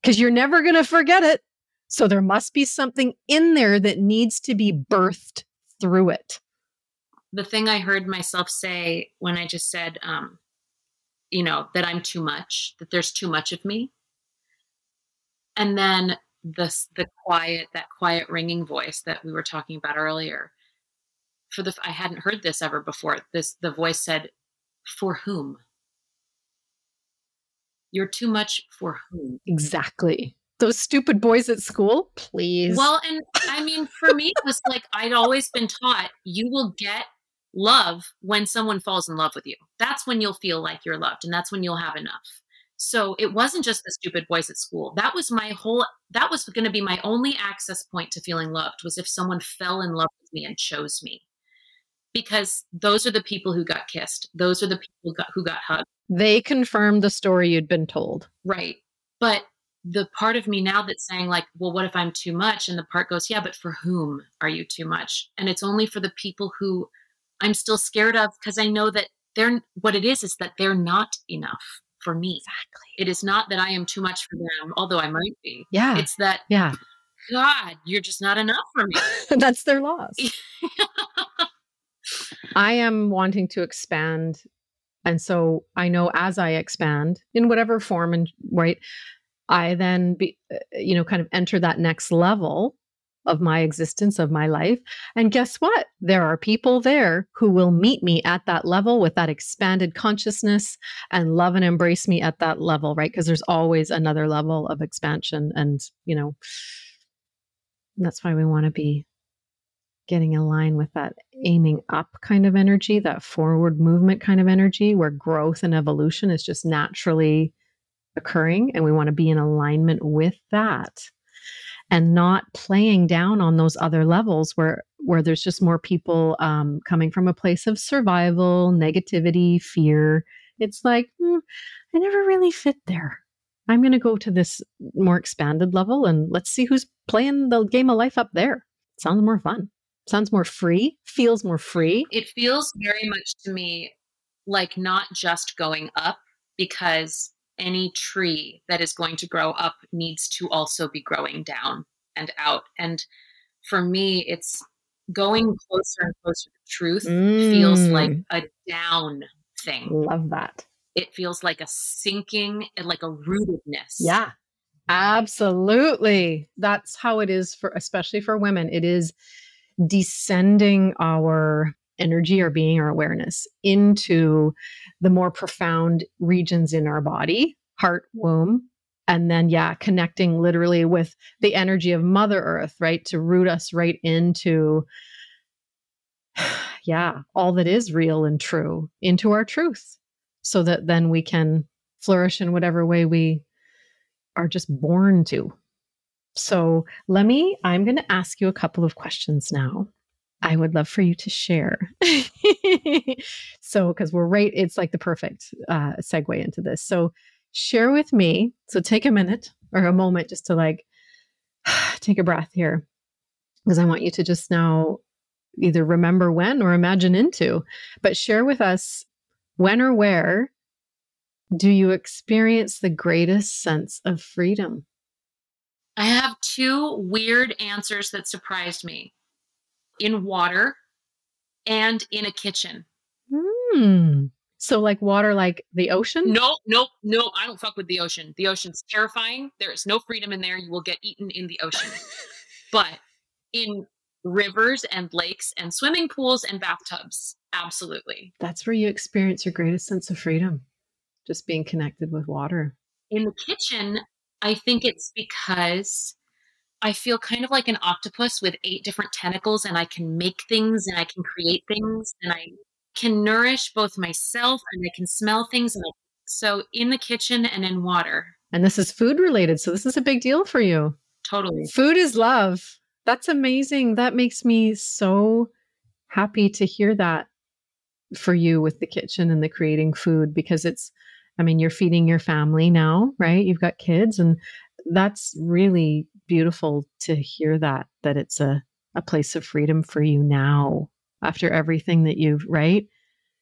because you're never going to forget it. So there must be something in there that needs to be birthed through it. The thing I heard myself say when I just said, um, you know, that I'm too much, that there's too much of me. And then the, the quiet, that quiet ringing voice that we were talking about earlier for the I hadn't heard this ever before. This the voice said, "For whom?" You're too much for whom? Exactly. Those stupid boys at school, please. Well, and I mean, for me, it was like I'd always been taught you will get love when someone falls in love with you. That's when you'll feel like you're loved, and that's when you'll have enough. So it wasn't just the stupid boys at school. That was my whole that was going to be my only access point to feeling loved was if someone fell in love with me and chose me because those are the people who got kissed. Those are the people who got, who got hugged. They confirmed the story you'd been told. Right. But the part of me now that's saying, like, well, what if I'm too much? And the part goes, yeah, but for whom are you too much? And it's only for the people who I'm still scared of because I know that they're what it is is that they're not enough for me. Exactly. It is not that I am too much for them, although I might be. Yeah. It's that, yeah. God, you're just not enough for me. [LAUGHS] that's their loss. [LAUGHS] I am wanting to expand. And so I know as I expand in whatever form and right, I then be, uh, you know, kind of enter that next level of my existence, of my life. And guess what? There are people there who will meet me at that level with that expanded consciousness and love and embrace me at that level, right? Because there's always another level of expansion. And, you know, that's why we want to be getting in line with that aiming up kind of energy, that forward movement kind of energy, where growth and evolution is just naturally occurring. And we want to be in alignment with that and not playing down on those other levels where where there's just more people um, coming from a place of survival negativity fear. It's like mm, i never really fit there. I'm going to go to this more expanded level and let's see who's playing the game of life up there. Sounds more fun. Sounds more free, feels more free. It feels very much to me like not just going up because any tree that is going to grow up needs to also be growing down and out. And for me, it's going closer and closer to truth mm. feels like mm. a down thing. Love that. It feels like a sinking and like a rootedness. Yeah. Absolutely. That's how it is for especially for women. It is descending our energy or being or awareness into the more profound regions in our body heart womb and then yeah connecting literally with the energy of mother earth right to root us right into [SIGHS] yeah all that is real and true into our truth so that then we can flourish in whatever way we are just born to so let me, I'm going to ask you a couple of questions now. I would love for you to share. [LAUGHS] so, because we're right, it's like the perfect uh, segue into this. So, share with me. So, take a minute or a moment just to like [SIGHS] take a breath here, because I want you to just now either remember when or imagine into, but share with us when or where do you experience the greatest sense of freedom? I have two weird answers that surprised me in water and in a kitchen. Hmm. So like water like the ocean? No, no, no, I don't fuck with the ocean. The ocean's terrifying. There is no freedom in there. You will get eaten in the ocean. [LAUGHS] but in rivers and lakes and swimming pools and bathtubs, absolutely. That's where you experience your greatest sense of freedom. Just being connected with water. In the kitchen, I think it's because I feel kind of like an octopus with eight different tentacles and I can make things and I can create things and I can nourish both myself and I can smell things. And I, so in the kitchen and in water. And this is food related. So this is a big deal for you. Totally. Food is love. That's amazing. That makes me so happy to hear that for you with the kitchen and the creating food because it's, I mean, you're feeding your family now, right? You've got kids and that's really beautiful to hear that, that it's a, a place of freedom for you now after everything that you've, right?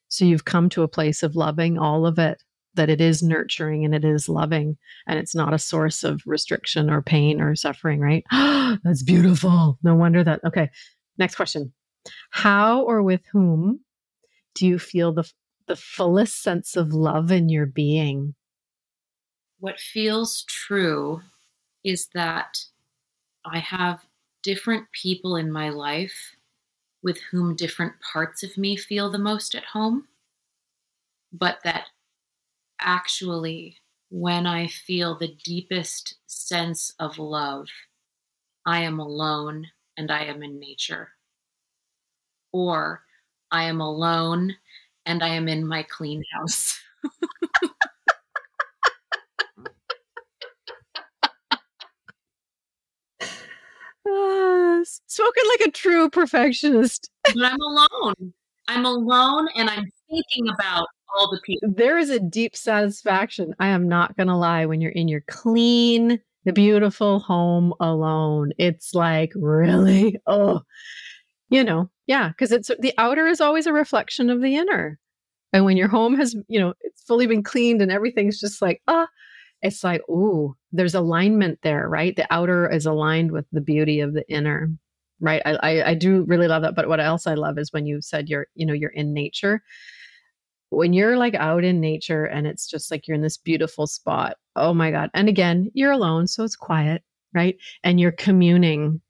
So you've come to a place of loving all of it, that it is nurturing and it is loving, and it's not a source of restriction or pain or suffering, right? [GASPS] That's beautiful. No wonder that. Okay. Next question. How or with whom do you feel the, the fullest sense of love in your being? What feels true is that I have different people in my life with whom different parts of me feel the most at home, but that actually, when I feel the deepest sense of love, I am alone and I am in nature. Or I am alone and I am in my clean house. [LAUGHS] Uh, spoken like a true perfectionist. [LAUGHS] but I'm alone. I'm alone and I'm thinking about all the people. There is a deep satisfaction. I am not going to lie when you're in your clean, the beautiful home alone. It's like, really? Oh, you know, yeah, because it's the outer is always a reflection of the inner. And when your home has, you know, it's fully been cleaned and everything's just like, ah, it's like, ooh, there's alignment there, right? The outer is aligned with the beauty of the inner, right? I, I, I do really love that. But what else I love is when you said you're, you know, you're in nature. When you're like out in nature and it's just like you're in this beautiful spot. Oh my God. And again, you're alone, so it's quiet, right? And you're communing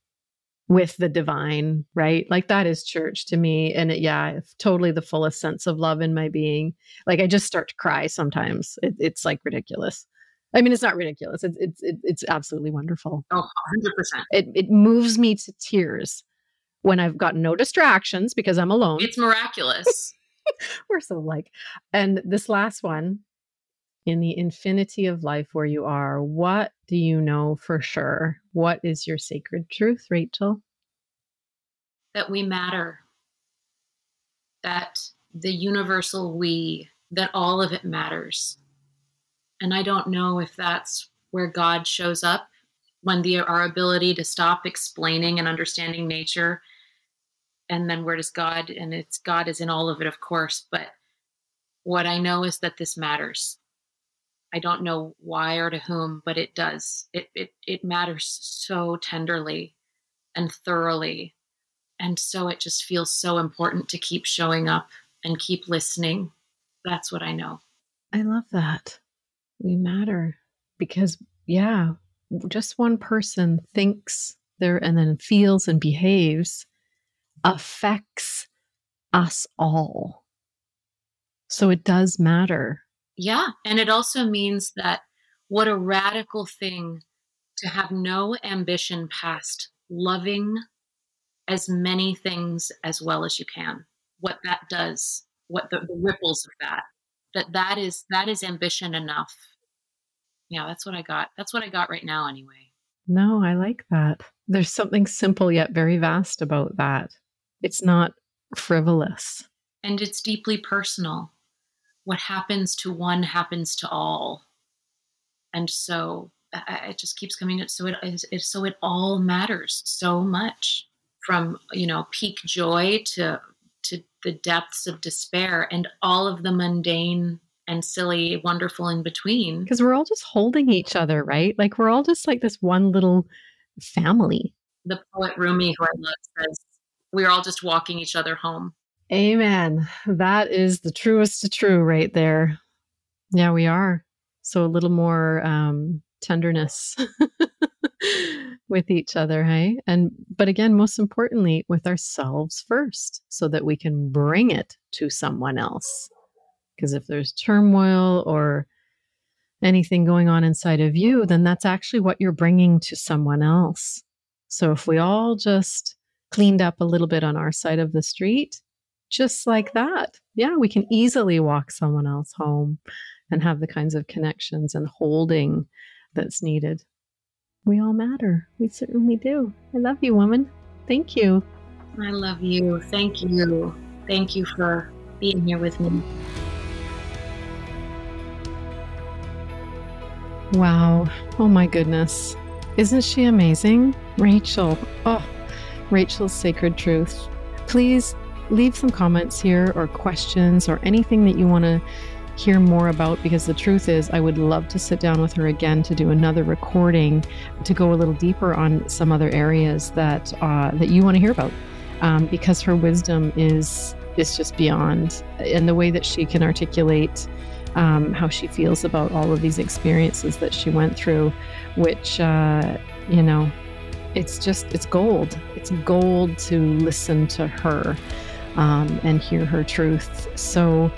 with the divine, right? Like that is church to me. And it, yeah, totally the fullest sense of love in my being. Like I just start to cry sometimes. It, it's like ridiculous. I mean, it's not ridiculous. It's it's it's absolutely wonderful. Oh, 100%. It it moves me to tears when I've got no distractions because I'm alone. It's miraculous. [LAUGHS] We're so like. And this last one, in the infinity of life where you are, what do you know for sure? What is your sacred truth, Rachel? that we matter. That the universal we, that all of it matters. And I don't know if that's where God shows up when the our ability to stop explaining and understanding nature and then where does God and it's God is in all of it of course but what I know is that this matters. I don't know why or to whom but it does. It it it matters so tenderly and thoroughly. And so it just feels so important to keep showing up and keep listening. That's what I know. I love that. We matter because, yeah, just one person thinks there and then feels and behaves affects us all. So it does matter. Yeah. And it also means that what a radical thing to have no ambition past loving as many things as well as you can. What that does, what the, the ripples of that, that that is that is ambition enough. Yeah, that's what I got. That's what I got right now anyway. No, I like that. There's something simple yet very vast about that. It's not frivolous. And it's deeply personal. What happens to one happens to all. And so I- it just keeps coming up. So it, it, it so it all matters so much from you know peak joy to to the depths of despair and all of the mundane and silly wonderful in between Because we're all just holding each other, right? Like we're all just like this one little family. the poet rumi who i love says we're all just walking each other home Amen. That is the truest to true right there. Yeah, we are. So a little more um, tenderness [LAUGHS] with each other, hey? And but again, most importantly, with ourselves first, so that we can bring it to someone else. Because if there's turmoil or anything going on inside of you, then that's actually what you're bringing to someone else. So if we all just cleaned up a little bit on our side of the street, just like that, yeah, we can easily walk someone else home and have the kinds of connections and holding that's needed. We all matter. We certainly do. I love you, woman. Thank you. I love you. Thank you. Thank you for being here with me. Wow. Oh my goodness. Isn't she amazing? Rachel. Oh, Rachel's sacred truth. Please leave some comments here or questions or anything that you want to hear more about because the truth is I would love to sit down with her again to do another recording to go a little deeper on some other areas that uh, that you want to hear about. Um, because her wisdom is is just beyond and the way that she can articulate um, how she feels about all of these experiences that she went through which uh, you know it's just it's gold. It's gold to listen to her um, and hear her truth. So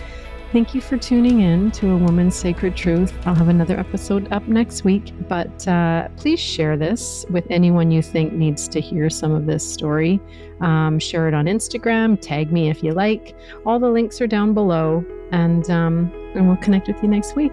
Thank you for tuning in to A Woman's Sacred Truth. I'll have another episode up next week, but uh, please share this with anyone you think needs to hear some of this story. Um, share it on Instagram, tag me if you like. All the links are down below, and, um, and we'll connect with you next week.